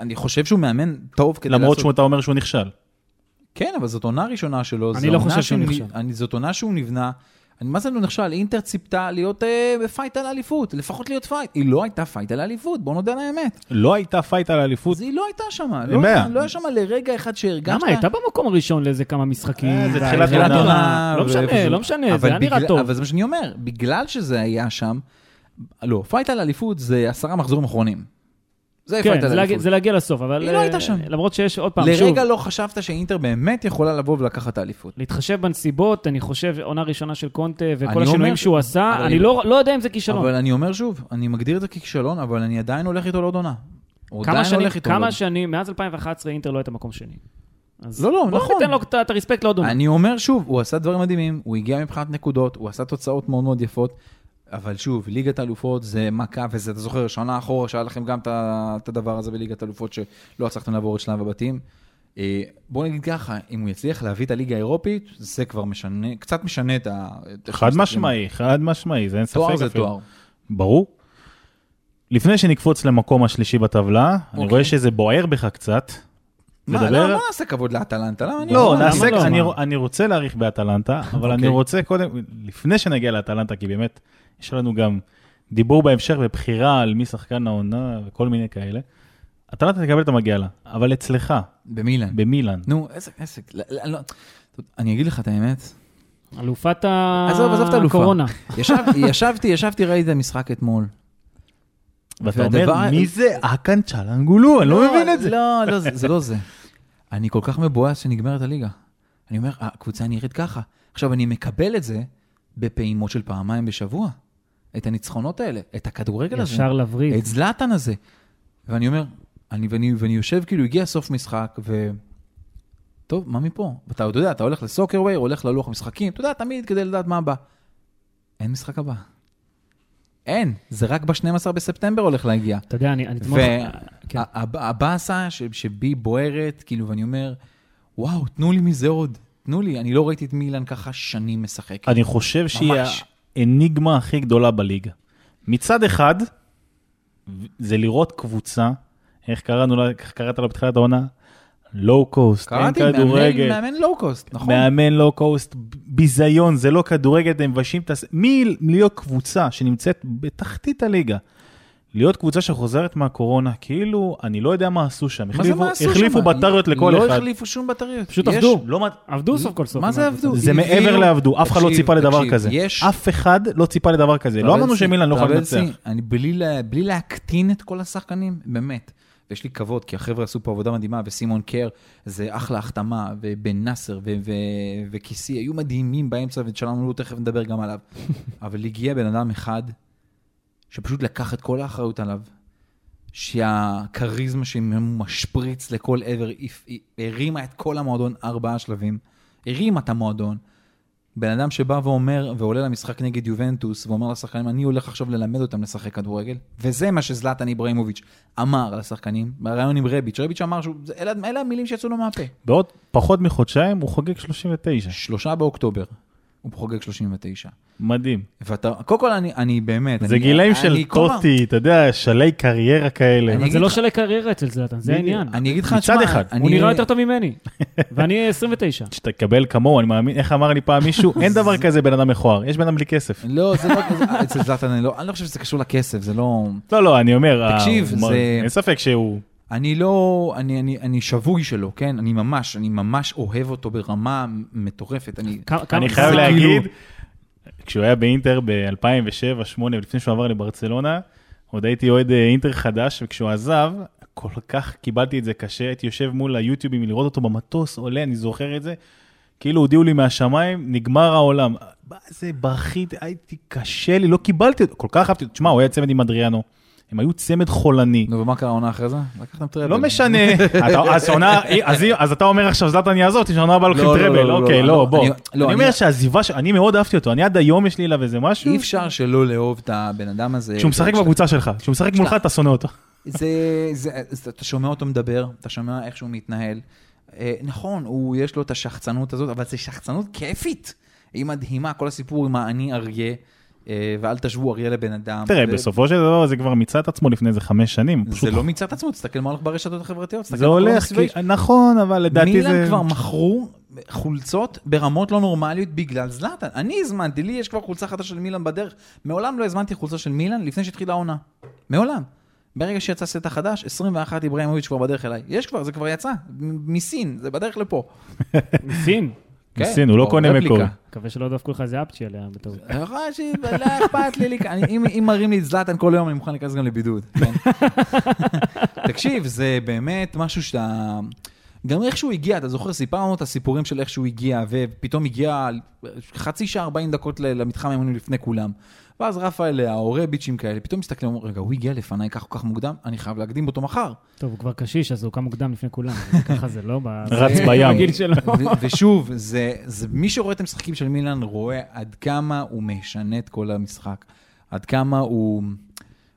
אני חושב שהוא מאמן טוב כדי למרות לעשות... שאתה אומר שהוא נכשל. כן, אבל זאת עונה ראשונה שלו. אני לא חושב שהוא נכשל. אני, זאת עונה שהוא נבנה. אני, מה זה לא נכשל? אינטר ציפתה להיות אה, ב fight על האליפות, לפחות להיות fight. היא לא הייתה fight על האליפות, בוא נודה על האמת. לא הייתה fight על האליפות, אז היא לא הייתה שם, אין לא, בעיה. לא היה שם לרגע אחד שהרגשת... למה? הייתה במקום הראשון לאיזה כמה משחקים. אה, זה וה- תחילת תחילת עונה. עונה. לא משנה, ואיפשהו- לא משנה, אבל זה היה נראה בגלל- טוב. אבל זה מה שאני אומר, בגלל שזה היה שם, לא, fight על האליפות זה עשרה מחזורים אחרונים. זה כן, זה להגיע-. זה להגיע לסוף, אבל... היא לא הייתה אה, שם. למרות שיש, עוד פעם, שוב, לרגע לא חשבת שאינטר באמת יכולה לבוא ולקחת את האליפות. להתחשב בנסיבות, אני חושב, עונה ראשונה של קונטה וכל השינויים אומר- שהוא עשה, אני אני- לא לא יודע אם זה כישלון. אבל אני אומר שוב, אני מגדיר את זה ככישלון, אבל אני עדיין הולך איתו לעוד עונה. כמה שנים, כמה שנים, מאז 2011 אינטר לא הייתה מקום שני. אז לא, לא, בוא נכון. ניתן לו את הרספקט לעוד עונה. אני אומר שוב, הוא עשה דברים מדהימים, הוא הגיע מבחינת נקודות, הוא עשה תוצאות מאוד מאוד יפות, אבל שוב, ליגת האלופות זה מכה, וזה, אתה זוכר, שנה אחורה שהיה לכם גם את הדבר הזה בליגת האלופות, שלא הצלחתם לעבור את שלב הבתים. אה, בוא נגיד ככה, אם הוא יצליח להביא את הליגה האירופית, זה כבר משנה, קצת משנה את ה... חד. משמעי, חד משמעי, זה אין ספק תואר זה אפילו. תואר. ברור. לפני שנקפוץ למקום השלישי בטבלה, אני אוקיי. רואה שזה בוער בך קצת. מה, לדבר- לא, לא נעשה כבוד לאטלנטה, למה אני... לא, למה נעשה, לא? אני? אני רוצה להאריך באטלנטה, אבל אני אוקיי. רוצה קודם, לפני שנגיע לאטלנטה, כי באמת, יש לנו גם דיבור בהמשך ובחירה על מי שחקן העונה וכל מיני כאלה. אטלנטה תקבל את המגיע לה, אבל אצלך, במילאן. במילאן, נו, איזה עסק. לא, לא, לא. אני אגיד לך את האמת, אלופת ה- עזוב, עזוב את האלופה. הקורונה. ישב- ישבתי, ישבתי, ראיתי את המשחק אתמול. ואתה והדבר- אומר, מי זה אקן צ'לנגולו? אני לא מבין את זה. לא, לא, זה זה לא זה. אני כל כך מבואס שנגמרת הליגה. אני אומר, הקבוצה נראית ככה. עכשיו, אני מקבל את זה בפעימות של פעמיים בשבוע. את הניצחונות האלה, את הכדורגל הזה. ישר לווריד. את זלאטן הזה. ואני אומר, אני, ואני, ואני יושב, כאילו, הגיע סוף משחק, ו... טוב, מה מפה? ואתה עוד יודע, אתה הולך לסוקרווי, הולך ללוח המשחקים, אתה יודע, תמיד כדי לדעת מה הבא. אין משחק הבא. אין, זה רק ב-12 בספטמבר הולך להגיע. אתה יודע, אני אני אתמול... כן. והבאסה שבי בוערת, כאילו, ואני אומר, וואו, תנו לי מזה עוד. תנו לי, אני לא ראיתי את מילאן ככה שנים משחק. אני חושב שהיא ממש. האניגמה הכי גדולה בליגה. מצד אחד, זה לראות קבוצה, איך קראנו לה, איך קראת לה בתחילת העונה? low cost, אין כדורגל. מאמן, מאמן לואו-קוסט, נכון? מאמן low cost, ביזיון, זה לא כדורגל, הם מביישים את הס... מי להיות קבוצה שנמצאת בתחתית הליגה, להיות קבוצה שחוזרת מהקורונה, כאילו, אני לא יודע מה עשו שם. מה זה החליפו, מה עשו החליפו שם? בטריות לכל לא אחד. החליפו שום בטריות. פשוט יש- עבדו. לא, עבדו סוף כל סוף. מה זה. עבדו? זה הביאו- מעבר לעבדו, אף אחד לא תקשיב, ציפה לדבר תקשיב, כזה. יש- אף אחד לא ציפה לדבר כזה. לא אמרנו שמילן לא טרבלסי, לנצח. אני בלי, לה- בלי להקטין את כל השחקנים, באמת. ויש לי כבוד, כי החבר'ה עשו פה עבודה מדהימה, וסימון קר זה אחלה החתמה, ובן נאסר וכיסי היו מדהימים באמצע, ושלנו לא תכף נדבר גם עליו. אבל הגיע בן אדם אחד, שפשוט לקח את כל האחריות עליו, שהכריזמה שמשפריץ לכל עבר, הרימה את כל המועדון ארבעה שלבים, הרימה את המועדון. בן אדם שבא ואומר, ועולה למשחק נגד יובנטוס, ואומר לשחקנים, אני הולך עכשיו ללמד אותם לשחק כדורגל, וזה מה שזלאטן איברהימוביץ' אמר לשחקנים, בריאיון עם רביץ', רביץ' אמר, שהוא, אלה, אלה המילים שיצאו לו מהפה. בעוד פחות מחודשיים הוא חוגג 39. שלושה באוקטובר. הוא חוגג 39. מדהים. ואתה, קודם כל אני, אני באמת, זה אני, גילאים אני, של כל פעם- טוטי, אתה יודע, שלי קריירה כאלה. אני אבל זה לא שלי קריירה אצל זלאטן, זה. העניין. אני אגיד לך, מצד תשמע, אחד, אני, הוא נראה יותר טוב ממני, ואני 29. שתקבל כמוהו, אני מאמין, איך אמר לי פעם מישהו, אין דבר כזה בן אדם מכוער, יש בן אדם בלי כסף. לא, זה לא, זה- אצל זלאטן, אני לא, אני לא חושב שזה קשור לכסף, זה לא... לא, לא, אני אומר, תקשיב, ה- זה- אין ספק שהוא... אני לא, אני, אני, אני שבוי שלו, כן? אני ממש, אני ממש אוהב אותו ברמה מטורפת. אני, אני חייב להגיד, כאילו- כשהוא היה באינטר ב-2007-2008, לפני שהוא עבר לברצלונה, עוד הייתי אוהד אה, אינטר חדש, וכשהוא עזב, כל כך קיבלתי את זה קשה, הייתי יושב מול היוטיובים לראות אותו במטוס, עולה, אני זוכר את זה, כאילו הודיעו לי מהשמיים, נגמר העולם. מה זה, בכיתי, הייתי קשה לי, לא קיבלתי אותו, כל כך אהבתי אותו. תשמע, הוא היה צמד עם אדריאנו, הם היו צמד חולני. נו, ומה קרה העונה אחרי זה? לקחתם טראבל. לא משנה, אז עונה- אז אז אתה אומר עכשיו זלאטן יעזוב, שעונה הבאה לוקחים לא, לא, טראבל, לא, אוקיי, לא, בוא. אני- אומר שהעזיבה, אני מאוד אהבתי אותו, אני עד היום יש לי אליו איזה משהו, אי אפשר שלא לאהוב את הבן אדם הזה. כשהוא משחק בקבוצה שלך, כשהוא משחק מולך אתה שונא אותו. אתה שומע אותו מדבר, אתה שומע איך שהוא מתנהל. אה, נכון, יש לו את השחצנות הזאת, אבל זו שחצנות כיפית. היא מדהימה, כל הסיפור עם האני אריה, ואל תשוו אריה לבן אדם. תראה, ו- בסופו של דבר זה כבר מיצה את עצמו לפני איזה חמש שנים. זה פשוט- לא מצד עצמו, תסתכל מה הולך ברשתות החברתיות. זה הולך. כי- נכון, אבל לדעתי מילאן זה... כבר מכרו חולצות ברמות לא נורמליות בגלל זלאטן. אני הזמנתי, לי יש כבר חולצה חדשה של מילאן בדרך. מעולם לא הזמנתי חולצה של מילאן לפני שהתחילה העונה. מעולם. ברגע שיצא סט החדש, 21 איבראימוביץ' כבר בדרך אליי. יש כבר, זה כבר יצא, מסין, זה בדרך לפה. מסין. כן, מסין, הוא לא קונה. מקורי. מקווה שלא דפקו לך איזה אפצ'י עליה בטעות. יכול להיות שלא אכפת לי, אם- אם מראים לי את זלאטן כל יום, אני מוכן להיכנס גם לבידוד. כן. תקשיב, זה באמת משהו שאתה... גם איך שהוא הגיע, אתה זוכר, סיפרנו את הסיפורים של איך שהוא הגיע, ופתאום הגיע חצי שעה, 40 דקות ל- למתחם האימונים לפני כולם. ואז רפאל, ההורה ביצ'ים כאלה, פתאום מסתכלים, אומרים, רגע, הוא הגיע לפניי כך או כך מוקדם, אני חייב להקדים אותו מחר. טוב, הוא כבר קשיש, אז הוא קם מוקדם לפני כולם. ככה זה לא. רץ בים. ושוב, זה, זה, מי שרואה את המשחקים של מילאן רואה עד כמה הוא משנה את כל המשחק. עד כמה הוא,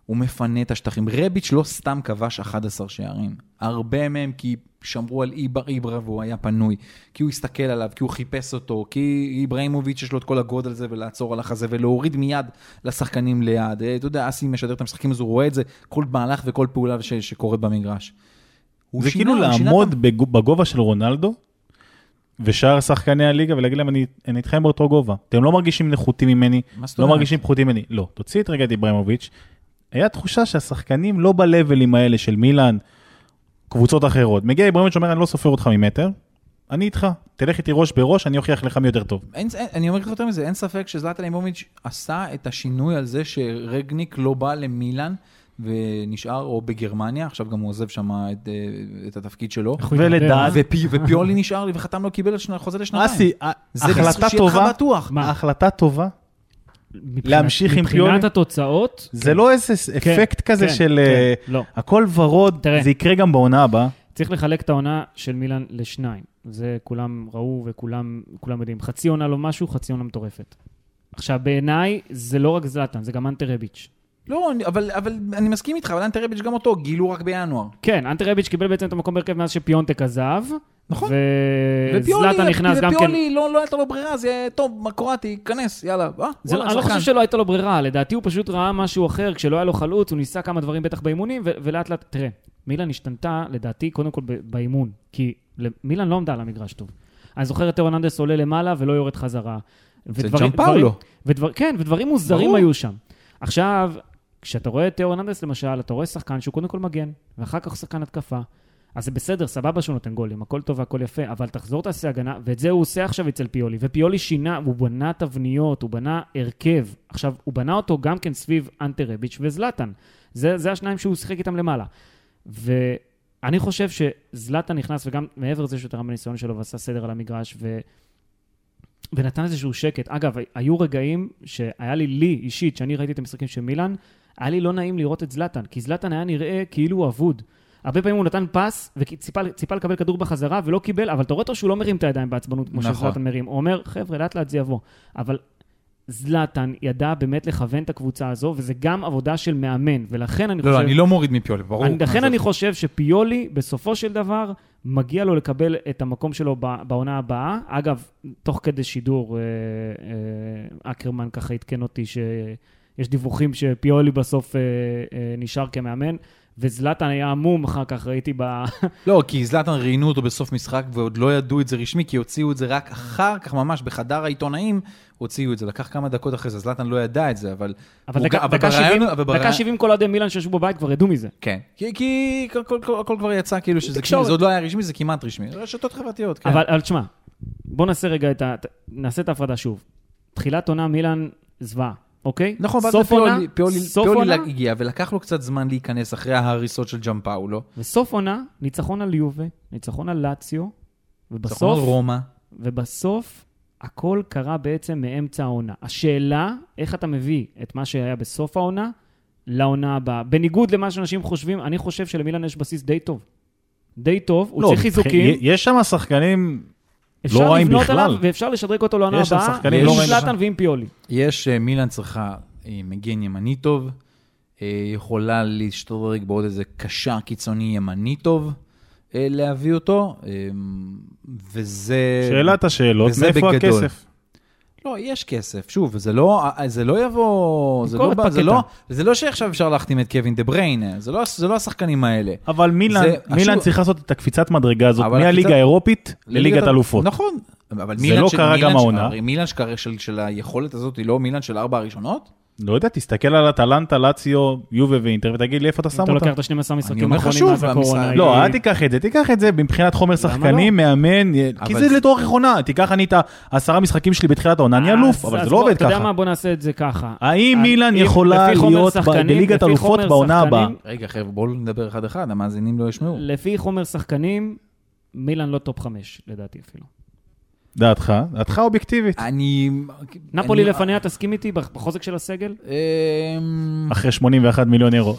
הוא מפנה את השטחים. רביץ' לא סתם כבש 11 שערים. הרבה מהם כי שמרו על איבר איברה והוא היה פנוי. כי הוא הסתכל עליו, כי הוא חיפש אותו, כי איברהימוביץ' יש לו את כל הגודל הזה ולעצור על החזה ולהוריד מיד לשחקנים ליד. אה, אתה יודע, אסי משדר את המשחקים אז הוא רואה את זה, כל מהלך וכל פעולה ש, שקורית במגרש. זה שינה, כאילו שינה לעמוד בגו- בגובה של רונלדו, ושאר שחקני הליגה, ולהגיד להם, אני אני איתכם באותו גובה. אתם לא מרגישים נחותים ממני, לא? מרגישים פחותים ממני. לא, תוציא את רגע את איברהימוביץ'. היה תחושה שהשחקנים לא בלבלים האלה של מילאן, קבוצות אחרות. מגיע איברהימוביץ' אומר, אני לא סופר אותך ממטר, אני איתך, תלך איתי ראש בראש, אני אוכיח לך מי יותר טוב. אין, אין, אני אומר לך יותר מזה, אין ספק שזלאטן אימוביץ' עשה את השינוי על זה שרגניק לא בא למילאן ונשאר או בגרמניה, עכשיו גם הוא עוזב שם את, אה, את התפקיד שלו. ולדעת- ופי, ופיולי נשאר לי וחתם לו, קיבל חוזה לשנתיים. אסי, זה החלטה שיהיה לך טובה, בטוח. מה? החלטה טובה, מבחינת- להמשיך עם פיולי? מבחינת התוצאות, זה לא איזה אפקט כזה כן, של כן, אה, לא. הכל ורוד, תראה. זה יקרה גם בעונה הבאה. צריך לחלק את העונה של מילאן לשניים. זה כולם ראו וכולם כולם יודעים. חצי עונה לא משהו, חצי עונה מטורפת. עכשיו, בעיניי, זה לא רק זלאטן, זה גם אנטה רביץ'. לא, אני- אבל, אבל אני מסכים איתך, אבל אנטר רביץ' גם אותו גילו רק בינואר. כן, אנטה רביץ' קיבל בעצם את המקום בהרכב מאז שפיונטק עזב. נכון. וזלאטן נכנס גם כן. ופיולי, לא, לא הייתה לו ברירה, אז יהיה, טוב, קרואטי, כנס, יאללה. אה, זה, וואלה, אני לא. חושב שלא הייתה לו ברירה, לדעתי הוא פשוט ראה משהו אחר, כשלא היה לו חלוץ, הוא ניסה כמה דברים בטח באימונים, ולאט לאט, תראה, מילאן השתנתה, לדעתי, קודם כל באימון, כי מילאן לא עמדה על המגרש טוב. אני זוכר את תאו הרננדס עולה למעלה ולא יורד חזרה. ודברים- ג'אמפאולו. כן, ודברים מוזרים ברור. היו שם. עכשיו, כשאתה רואה את תאו הרננדס למשל, אתה רואה שחקן שהוא קודם כל מגן, ואחר כך שחקן התקפה. אז זה בסדר, סבבה שהוא נותן גולים, הכל טוב והכל יפה, אבל תחזור תעשה הגנה, ואת זה הוא עושה עכשיו אצל פיולי. ופיולי שינה, הוא בנה תבניות, הוא בנה הרכב. עכשיו, הוא בנה אותו גם כן סביב אנטה רביץ' וזלאטן. זה, זה השניים שהוא שיחק איתם למעלה. ואני חושב שזלאטן נכנס, וגם מעבר לזה שהוא תרם בניסיון שלו ועשה סדר על המגרש, ו... ונתן איזשהו שקט. אגב, היו רגעים שהיה לי, לי אישית, שאני ראיתי את המשחקים של מילאן, היה לי לא נעים לראות את זלאטן, כי זלאטן היה נראה כאילו הוא אבוד. הרבה פעמים הוא נתן פס וציפה ציפה לקבל כדור בחזרה ולא קיבל, אבל אתה רואה אותו שהוא לא מרים את הידיים בעצבנות כמו נכון. שזלאטן מרים. הוא אומר, חבר'ה, לאט לאט זה יבוא. אבל זלאטן ידע באמת לכוון את הקבוצה הזו, וזה גם עבודה של מאמן, ולכן אני לא, לא, חושב... אני לא מוריד מפיולי, ברור. אני, לכן אני זה- חושב שפיולי, בסופו של דבר, מגיע לו לקבל את המקום שלו בעונה הבאה. אגב, תוך כדי שידור, אה, אה, אקרמן ככה עדכן אותי שיש דיווחים שפיולי בסוף אה, אה, נשאר כמאמן, וזלאטן היה עמום אחר כך, ראיתי ב... לא, כי זלאטן ראיינו אותו בסוף משחק ועוד לא ידעו את זה רשמי, כי הוציאו את זה רק אחר כך, ממש בחדר העיתונאים, הוציאו את זה. לקח כמה דקות אחרי זה, זלאטן לא ידע את זה, אבל... אבל דקה, גם- דקה, בראיון- 70, אבל דקה בראיון- 70 כל אוהדי מילאן שישבו בבית כבר ידעו מזה. כן. כי, כי הכל, הכל, הכל, הכל כבר יצא כאילו שזה, תקשורת. זה עוד לא היה רשמי, זה כמעט רשמי. רשתות חברתיות, כן. אבל, אבל תשמע, בוא נעשה רגע את ה... נעשה את ההפרדה שוב. תחילת עונה מילאן זוועה, אוקיי? נכון, ואז פיולי, פיולי, פיולי הגיע, ולקח לו קצת זמן להיכנס אחרי ההריסות של ג'אם פאולו. וסוף עונה, ניצחון על יובה, ניצחון על לאציו, ניצחון ובסוף, על רומא. ובסוף, הכל קרה בעצם מאמצע העונה. השאלה, איך אתה מביא את מה שהיה בסוף העונה לעונה הבאה. בניגוד למה שאנשים חושבים, אני חושב שלמילן יש בסיס די טוב. די טוב, הוא לא, צריך חיזוקים. יש שם שחקנים, לא רעים לבנות בכלל. עליו ואפשר לשדרג אותו לעונה הבאה, שחקנים עם לא רעים זלאטן. ועם פיולי. יש, אה, מילאן צריכה אה, מגן ימני טוב, אה, יכולה להשתדרג בעוד איזה קשר קיצוני ימני טוב, להביא אותו, וזה... שאלת השאלות, מאיפה. הכסף? לא, יש כסף. שוב, זה לא, זה לא יבוא, זה לא, בא- זה. לא, זה לא שעכשיו אפשר להחתים את קווין דה בריין, זה לא, זה לא השחקנים האלה. אבל מילאן, זה- מילאן השוב- צריך לעשות את הקפיצת מדרגה הזאת מהליגה הקפיצה- האירופית לליגת אלופות. נכון. אבל זה מילאן לא של- קרה מילאן גם העונה. מילאן של, של, של היכולת הזאת היא לא מילאן של ארבע הראשונות? לא יודע, תסתכל על אטלנטה, לאציו, יובה ואינטר ותגיד לי איפה אתה שם אתה אותה. לוקח את ה-12 משחקים אומר לך האחרונים שוב, מאז הקורונה. לא, אל תיקח את זה, תיקח את זה מבחינת חומר לא? שחקנים, מאמן, כי אבל זה לדור עונה. תיקח אני את העשרה משחקים שלי בתחילת העונה, אני אז- אלוף, אבל זה לא עובד אתה יודע ככה. מה, בוא נעשה את זה ככה. האם אם- יכולה להיות בליגת אלופות בעונה הבאה? רגע, חבר'ה, בואו נדבר אחד-אחד, המאזינים לא ישמעו. לפי חומר שחקנים, מילאן לא top 5, לדעתי אפילו. דעתך, דעתך אובייקטיבית. אני... נפולי אני- לפניה, תסכים איתי, בחוזק של הסגל? אמ, אחרי 81 מיליון אירו.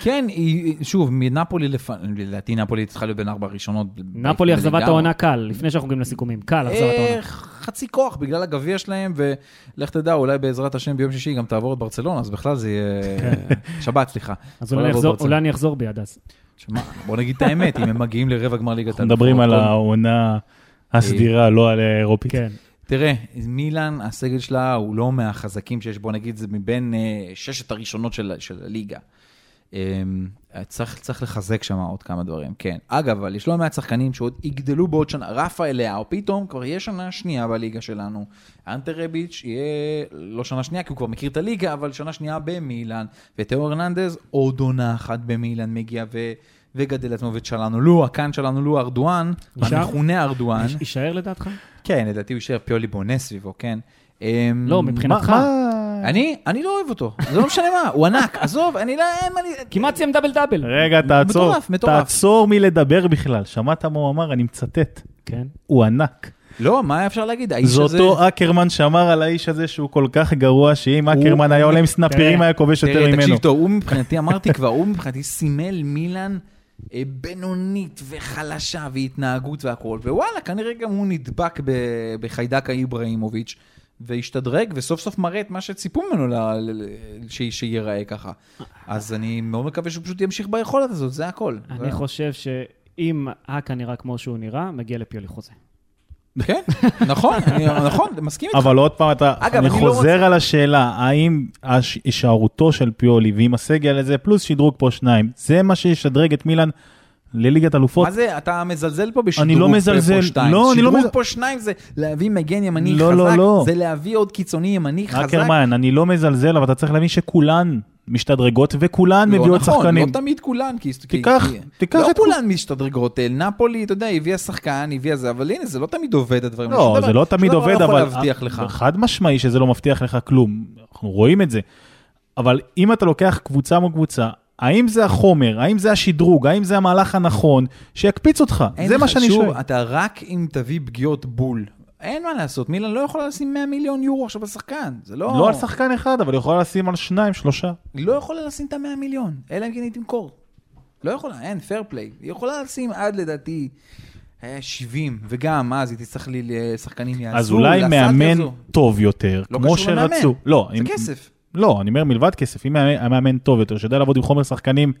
כן, היא- שוב, מנפולי לפני, לדעתי נפולי צריכה להיות בין ארבע הראשונות. נפולי אכזבת. העונה קל, לפני שאנחנו מגיעים לסיכומים. קל, אכזבת אה, העונה. חצי כוח בגלל הגביע שלהם, ולך תדע, אולי בעזרת השם ביום שישי גם תעבור את ברצלונה, אז בכלל זה יהיה... שבת, סליחה. אז אולי אני אחזור- ברצלונה. אולי אני אחזור בי עד אז. שמע, בוא נגיד את האמת, אם הם מגיעים לרבע גמר ליגת אנחנו מדברים על העונה הסדירה, לא על האירופית. כן. תראה, מילאן, הסגל שלה הוא לא מהחזקים שיש, בוא נגיד, זה מבין אה, ששת הראשונות של, של הליגה. אה, צריך, צריך לחזק שם עוד כמה דברים, כן. אגב, אבל יש לא מעט שחקנים שעוד יגדלו בעוד שנה. רפאל לאהו, פתאום כבר יהיה שנה שנייה בליגה שלנו. אנטר רביץ' יהיה לא שנה שנייה, כי הוא כבר מכיר את הליגה, אבל שנה שנייה במילאן. ותאו הרננדז, עוד עונה אחת במילאן מגיע ו... וגדל עצמו וצ'לנו לו, הקאן שלנו לו ארדואן? המכונה ארדואן. יישאר לדעתך? כן, לדעתי הוא יישאר פיולי בונה סביבו, כן. אמ, לא, מבחינתך. אני, אני לא אוהב אותו, זה לא משנה מה, הוא ענק, עזוב, אני לא, אין מה לי... כמעט סיים דאבל דאבל. רגע, תעצור, מטורף, מטורף. תעצור מלדבר בכלל. שמעת מה הוא אמר? אני מצטט. כן. הוא ענק. לא, מה אפשר להגיד? האיש זה הזה... אותו אקרמן שאמר על האיש הזה שהוא כל כך גרוע, שאם אקרמן היה עולה עם סנפירים היה כובש יותר תראה, ממנו. תקשיב טוב, הוא מבחינתי, אמרתי כבר, הוא מבחינתי סימל מילאן אה, בינונית וחלשה והתנהגות והכול, ווואלה, כנראה גם הוא נדבק בחיידק האיבראימוביץ'. והשתדרג, וסוף סוף מראה את מה שציפו ממנו שייראה ככה. אז אני מאוד מקווה שהוא פשוט ימשיך ביכולת הזאת, זה הכל. אני חושב שאם האקה נראה כמו שהוא נראה, מגיע לפיולי חוזה. כן, נכון, נכון, מסכים איתך. אבל עוד פעם, אני לא חוזר על השאלה, האם הישארותו של פיולי ועם הסגל הזה, פלוס שדרוג פה שניים, זה מה שישדרג את מילאן לליגת אלופות? מה זה, אתה מזלזל פה בשדרוג אני לא מזלזל. פה שתיים. לא, אני לא שדרוג מז- פה שניים זה להביא מגן ימני לא, חזק, לא, לא. זה להביא עוד קיצוני ימני חזק. אקרמן, אני לא מזלזל, אבל אתה צריך להבין שכולן משתדרגות וכולן לא מביאות נכון, שחקנים. לא תמיד כולן, כי... תיקח- כי- תיקח לא את- כולן משתדרגות, אל נפולי, אתה יודע, הביאה שחקן, הביאה זה, אבל הנה, זה לא תמיד עובד הדברים. האלה. לא, זה דבר- לא תמיד עובד, לא יכול אבל... להבטיח לך. חד משמעי שזה לא מבטיח לך כלום. אנחנו רואים את זה. אבל אם אתה לוקח קבוצה מול קבוצה, האם זה החומר, האם זה השדרוג, האם זה המהלך הנכון, שיקפיץ אותך? זה מה שאני שוב, שואל. אתה רק אם תביא פגיעות בול. אין מה לעשות, מילן לא יכולה לשים 100 מיליון יורו עכשיו על שחקן. זה לא... לא על שחקן אחד, אבל יכולה לשים על שניים, שלושה. היא לא יכולה לשים את ה-100 מיליון, אלא אם כן היא תמכור. לא יכולה, אין, פייר פליי. היא יכולה לשים עד לדעתי, היה 70, וגם אז היא תצטרך לי לשחקנים יעזרו. אז אולי מאמן יעזור. טוב יותר, לא כמו. שרצו. לא, זה אם- כסף. לא, אני אומר מלבד כסף, אם המאמן טוב יותר, שיודע לעבוד עם חומר שחקנים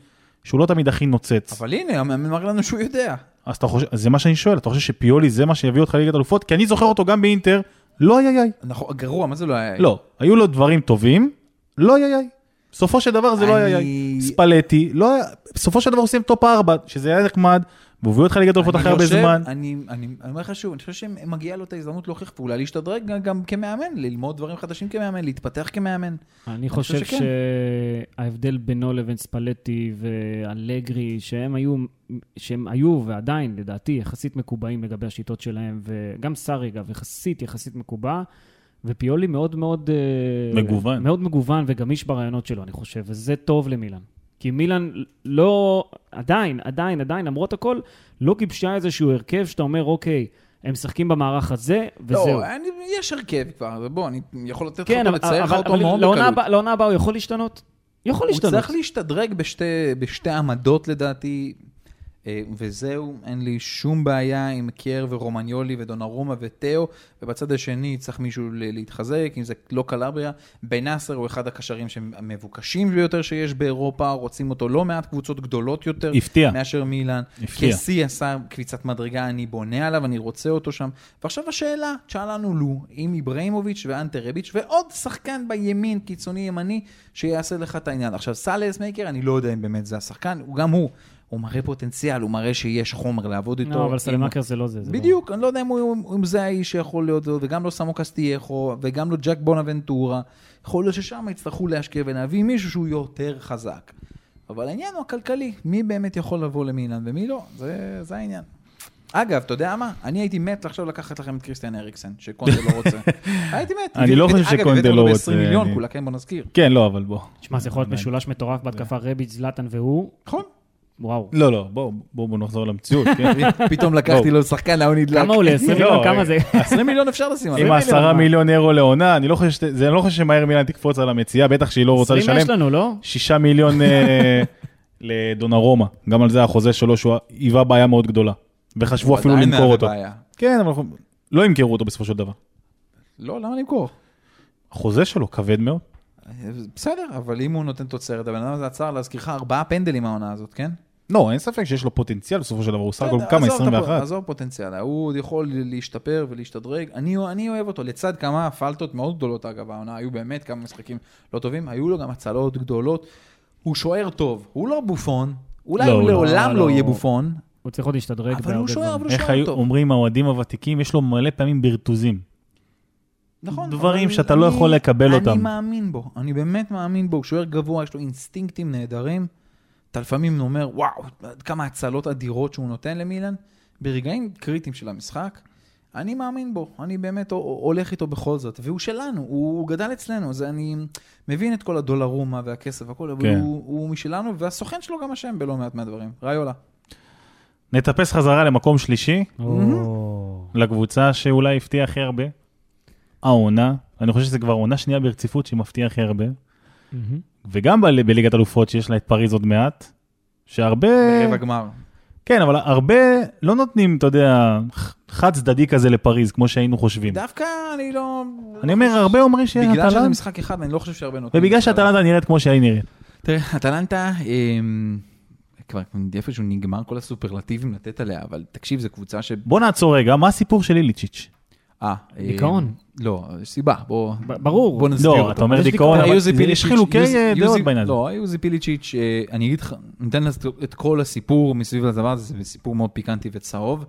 שהוא לא תמיד הכי נוצץ, אבל הנה, המאמן מראה לנו שהוא יודע. אז אתה חושב, זה מה שאני שואל, אתה חושב שפיולי זה מה שיביא אותך לליגת אלופות? כי אני זוכר אותו גם באינטר, לא איי איי. נכון, גרוע, מה זה לא היה? לא, היו לו דברים טובים, לא איי איי. בסופו של דבר זה לא איי איי. אני- ספלטי, לא היה, בסופו של דבר עושים top 4, שזה היה נחמד, והוא הביא אותך לליגת אלופות אני אחרי הרבה זמן. אני אני- אני אומר לך שוב, אני חושב שמגיע לו את ההזדמנות להוכיח ואולי להשתדרג גם- גם כמאמן, ללמוד דברים חדשים כמאמן, להתפתח כמאמן. אני חושב. שההבדל בינו לבין ספלטי ואלגרי, שהם היו, שהם היו ועדיין, לדעתי, יחסית מקובעים לגבי השיטות שלהם, וגם סארי, אגב, יחסית, יחסית מקובע, ופיולי מאוד מאוד... אה, מגוון. מאוד מגוון וגמיש ברעיונות שלו, אני חושב, וזה טוב למילן. כי מילן לא, עדיין, עדיין, עדיין, למרות הכל, לא גיבשה איזשהו הרכב שאתה אומר, אוקיי, הם משחקים במערך הזה, וזהו. לא, אני- יש הרכב כבר, בוא, אני יכול לתת לך כן, אבל, לצייר לך אבל, אותו אבל מאוד בקלות. הבאה- לעונה הבאה הוא יכול להשתנות? יכול הוא להשתנות. צריך להשתדרג בשתי, בשתי עמדות לדעתי, וזהו, אין לי שום בעיה עם קייר ורומניולי ודונרומה ותאו, ובצד השני צריך מישהו להתחזק, אם זה לא קלבריה. בנאסר הוא אחד הקשרים המבוקשים ביותר שיש באירופה, רוצים אותו לא מעט קבוצות גדולות יותר. הפתיע. מאשר מילאן. הפתיע. קסי עשה קפיצת מדרגה, אני בונה עליו, אני רוצה אותו שם. ועכשיו השאלה, תשאלנו לו, עם איברהימוביץ' ואנטה רביץ', ועוד שחקן בימין, קיצוני ימני, שיעשה לך את העניין. עכשיו, סאלס מייקר, אני לא יודע אם באמת זה השחקן, הוא גם הוא. הוא מראה פוטנציאל, הוא מראה שיש חומר לעבוד איתו. לא, אבל סלמקר זה לא זה. בדיוק, אני לא יודע אם, זה האיש שיכול להיות, וגם לא סמו קסטייחו, וגם לא ג'ק בונאבנטורה. יכול להיות ששם יצטרכו להשקיע ולהביא מישהו שהוא יותר חזק. אבל העניין הוא הכלכלי, מי באמת יכול לבוא למילאן ומי לא, זה, זה העניין. אגב, אתה יודע מה? אני הייתי מת עכשיו לקחת לכם את קריסטיאן אריקסן, שקונטה לא רוצה. הייתי מת. אני לא חושב אגב, שקונטה הבאתי לא אותו רוצה, ב-20 מיליון, כולה, כן, בוא נזכיר. כן, לא, אבל בוא. שמע, זה יכול להיות משולש מטורף בהתקפה רביץ', זלאטן והוא, נכון. וואו. לא, לא, בוא, בוא, בוא נחזור למציאות. כן. פתאום לקחתי לו שחקן, ההוא נדלק. כמה עולה? 20 לא, מיליון? כמה זה? 20 מיליון אפשר לשים עליו. עם מיליון, עשרה מה? מיליון אירו לעונה, אני לא חושב לא חושב שמהר מילן תקפוץ על המציאה, בטח שהיא לא רוצה 20 יש לשלם לנו, לא? שישה מיליון אה, לדונרומה. גם על זה החוזה שלו, שהוא היווה בעיה מאוד גדולה. וחשבו אפילו למכור אותו. כן, אבל אנחנו- לא ימכרו אותו בסופו של דבר. לא, למה למכור? החוזה שלו כבד מאוד. בסדר, אבל אם הוא נותן תוצרת, הבן אדם הזה עצר להזכירך ארבעה פנדלים העונה הזאת, כן? לא, אין ספק שיש לו פוטנציאל בסופו של דבר, הוא סך הכל כמה, עזוב את הפו- 21. עזוב פוטנציאל, הוא עוד יכול להשתפר ולהשתדרג. אני, אני אוהב אותו, לצד כמה פלטות מאוד גדולות אגב, העונה, היו באמת כמה משחקים לא טובים, היו לו גם הצלות גדולות. הוא שוער טוב, הוא לא בופון, אולי לא, הוא לא, לעולם לא. לא יהיה בופון, הוא צריך עוד להשתדרג אבל הוא שוער, אבל. הוא איך שוער היו טוב. אומרים האוהדים הוותיקים, יש לו מלא פעמים ברטוזים. נכון. דברים שאתה לא אני- יכול לקבל אני אותם. מאמין בו, אני באמת מאמין בו, הוא שוער גבוה, יש לו אינסטינקטים נהדרים. אתה לפעמים אומר, וואו, כמה הצלות אדירות שהוא נותן למילן, ברגעים קריטיים של המשחק. אני מאמין בו, אני באמת הולך איתו בכל זאת, והוא שלנו, הוא, הוא גדל אצלנו, אז אני מבין את כל הדולרומה והכסף והכל, אבל כן. הוא, הוא משלנו, והסוכן שלו גם אשם בלא מעט מהדברים. ראיולה. נטפס חזרה למקום שלישי, או, לקבוצה שאולי הפתיעה הכי הרבה. העונה, אני חושב שזה כבר עונה שנייה ברציפות שהיא מפתיעה הכי הרבה. וגם ב- בליגת אלופות שיש לה את פריז עוד מעט, שהרבה... ברבע גמר. כן, אבל הרבה לא נותנים, אתה יודע, חד צדדי כזה לפריז, כמו שהיינו חושבים. דווקא אני לא... אני אומר, הרבה אומרים בגלל שזה משחק אחד, אני לא חושב שהרבה נותנים. ובגלל. שאטלנטה נראית כמו שהיא נראית. תראה, אטלנטה, אמ, כבר איפשהו נגמר כל הסופרלטיבים לתת עליה, אבל תקשיב, זו קבוצה ש... בוא נעצור רגע, מה הסיפור של איליצ'יץ'? אה, אמ, דיכאון. לא, יש סיבה, בוא... ברור. בוא נסביר לא, אותו. אתה אומר דיכאון. אבל יוזי יש חילוקי יוזי- דעות יוזי- בעניין הזה. לא, יוזי פיליצ'יץ', אה, אני אגיד לך, ניתן את כל הסיפור מסביב לדבר הזה, זה סיפור מאוד פיקנטי וצהוב.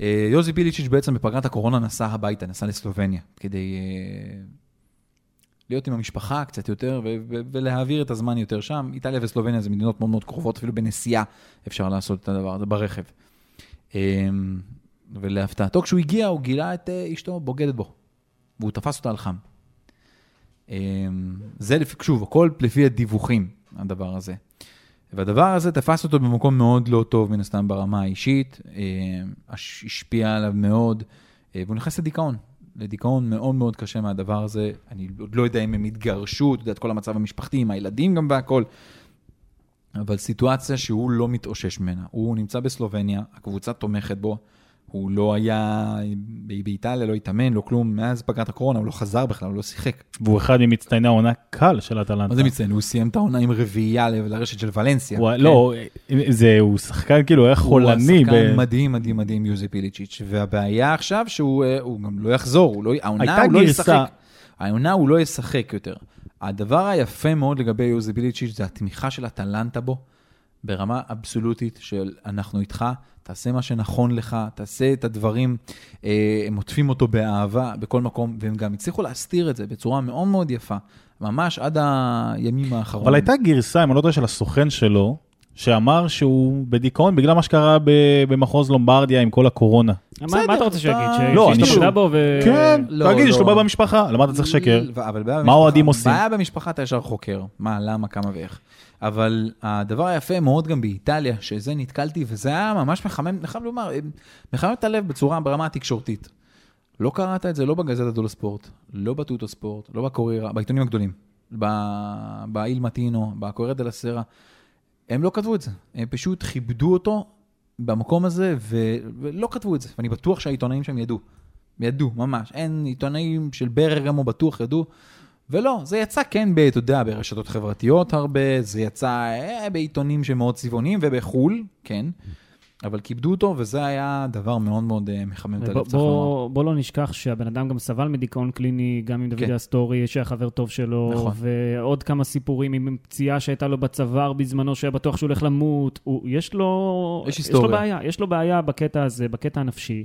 אה, יוזי פיליצ'יץ' בעצם בפגרת הקורונה נסע הביתה, נסע לסלובניה, כדי אה, להיות עם המשפחה קצת יותר ו- ו- ולהעביר את הזמן יותר שם. איטליה וסלובניה זה מדינות מאוד מאוד קרובות, אפילו בנסיעה אפשר לעשות את הדבר הזה ברכב. ולהפתעתו, כשהוא הגיע, הוא גילה את אשתו בוגדת בו, והוא תפס אותה על חם. אמ, זה, שוב, הכל לפי הדיווחים, הדבר הזה. והדבר הזה תפס אותו במקום מאוד לא טוב, מן הסתם, ברמה האישית, אמ, הש- השפיע עליו מאוד, אה, והוא נכנס לדיכאון. לדיכאון מאוד מאוד קשה מהדבר הזה. אני עוד לא יודע אם הם התגרשו, אתה יודע, את כל המצב המשפחתי, עם הילדים גם והכל. אבל סיטואציה שהוא לא מתאושש ממנה. הוא נמצא בסלובניה, הקבוצה תומכת בו, הוא לא היה ב- באיטליה, לא התאמן, לא כלום, מאז פגרת הקורונה, הוא לא חזר בכלל, הוא לא שיחק. והוא אחד ממצטייני העונה קל של אטלנטה. מה זה מצטיין? הוא סיים את העונה עם רביעייה לרשת של ולנסיה. הוא- כן. לא, זה, הוא שחקן כאילו, היה חולני. הוא ב- שחקן מדהים, מדהים, מדהים, יוזי פיליצ'יץ', והבעיה עכשיו שהוא אה, גם לא יחזור, הוא לא, העונה הוא לא גרסה- ישחק. העונה הוא לא ישחק יותר. הדבר היפה מאוד לגבי יוזי פיליצ'יץ' זה התמיכה של אטלנטה בו, ברמה אבסולוטית של אנחנו איתך, תעשה מה שנכון לך, תעשה את הדברים, אה, הם עוטפים אותו באהבה בכל מקום, והם גם הצליחו להסתיר את זה בצורה מאוד מאוד יפה, ממש עד הימים האחרונים. אבל הייתה גרסה, אם אני לא טועה, של הסוכן שלו, שאמר שהוא בדיכאון בגלל מה שקרה במחוז לומברדיה עם כל הקורונה. מה- אתה רוצה שיגיד? לא, אני שהשתמדה שוב- בו ו... כן, לא, תגיד, יש לו לא. בעיה במשפחה, למה אתה צריך בעיה מה האוהדים עושים? בעיה במשפחה אתה ישר חוקר, מה, למה, כמה ואיך. אבל הדבר היפה מאוד גם באיטליה, שזה נתקלתי, וזה היה ממש מחמם, אני חייב לומר, מחמם את הלב בצורה, ברמה התקשורתית. לא קראת את זה לא בגזטה דולו ספורט, לא בטוטו ספורט, לא בקוריירה, בעיתונים הגדולים, באיל מטינו, בקוריירה דלה סרה. הם לא כתבו את זה, הם פשוט כיבדו אותו במקום הזה, ו- ולא כתבו את זה, ואני בטוח שהעיתונאים שם ידעו. ידעו, ממש. אין עיתונאים של ברגמו בטוח ידעו. ולא, זה יצא כן, אתה יודע, ברשתות חברתיות הרבה, זה יצא אה, בעיתונים שמאוד צבעוניים ובחו"ל, כן. אבל כיבדו אותו, וזה היה דבר מאוד מאוד אה, מחמם את הלב, צריך לומר. בוא, לא נשכח שהבן אדם גם סבל מדיכאון קליני, גם עם דוד כן. אסטורי, שהיה חבר טוב שלו, נכון. ועוד כמה סיפורים עם פציעה שהייתה לו בצוואר בזמנו, שהיה בטוח שהוא הולך למות. הוא, יש לו... יש יש היסטוריה. לו בעיה, יש לו בעיה בקטע הזה, בקטע הנפשי.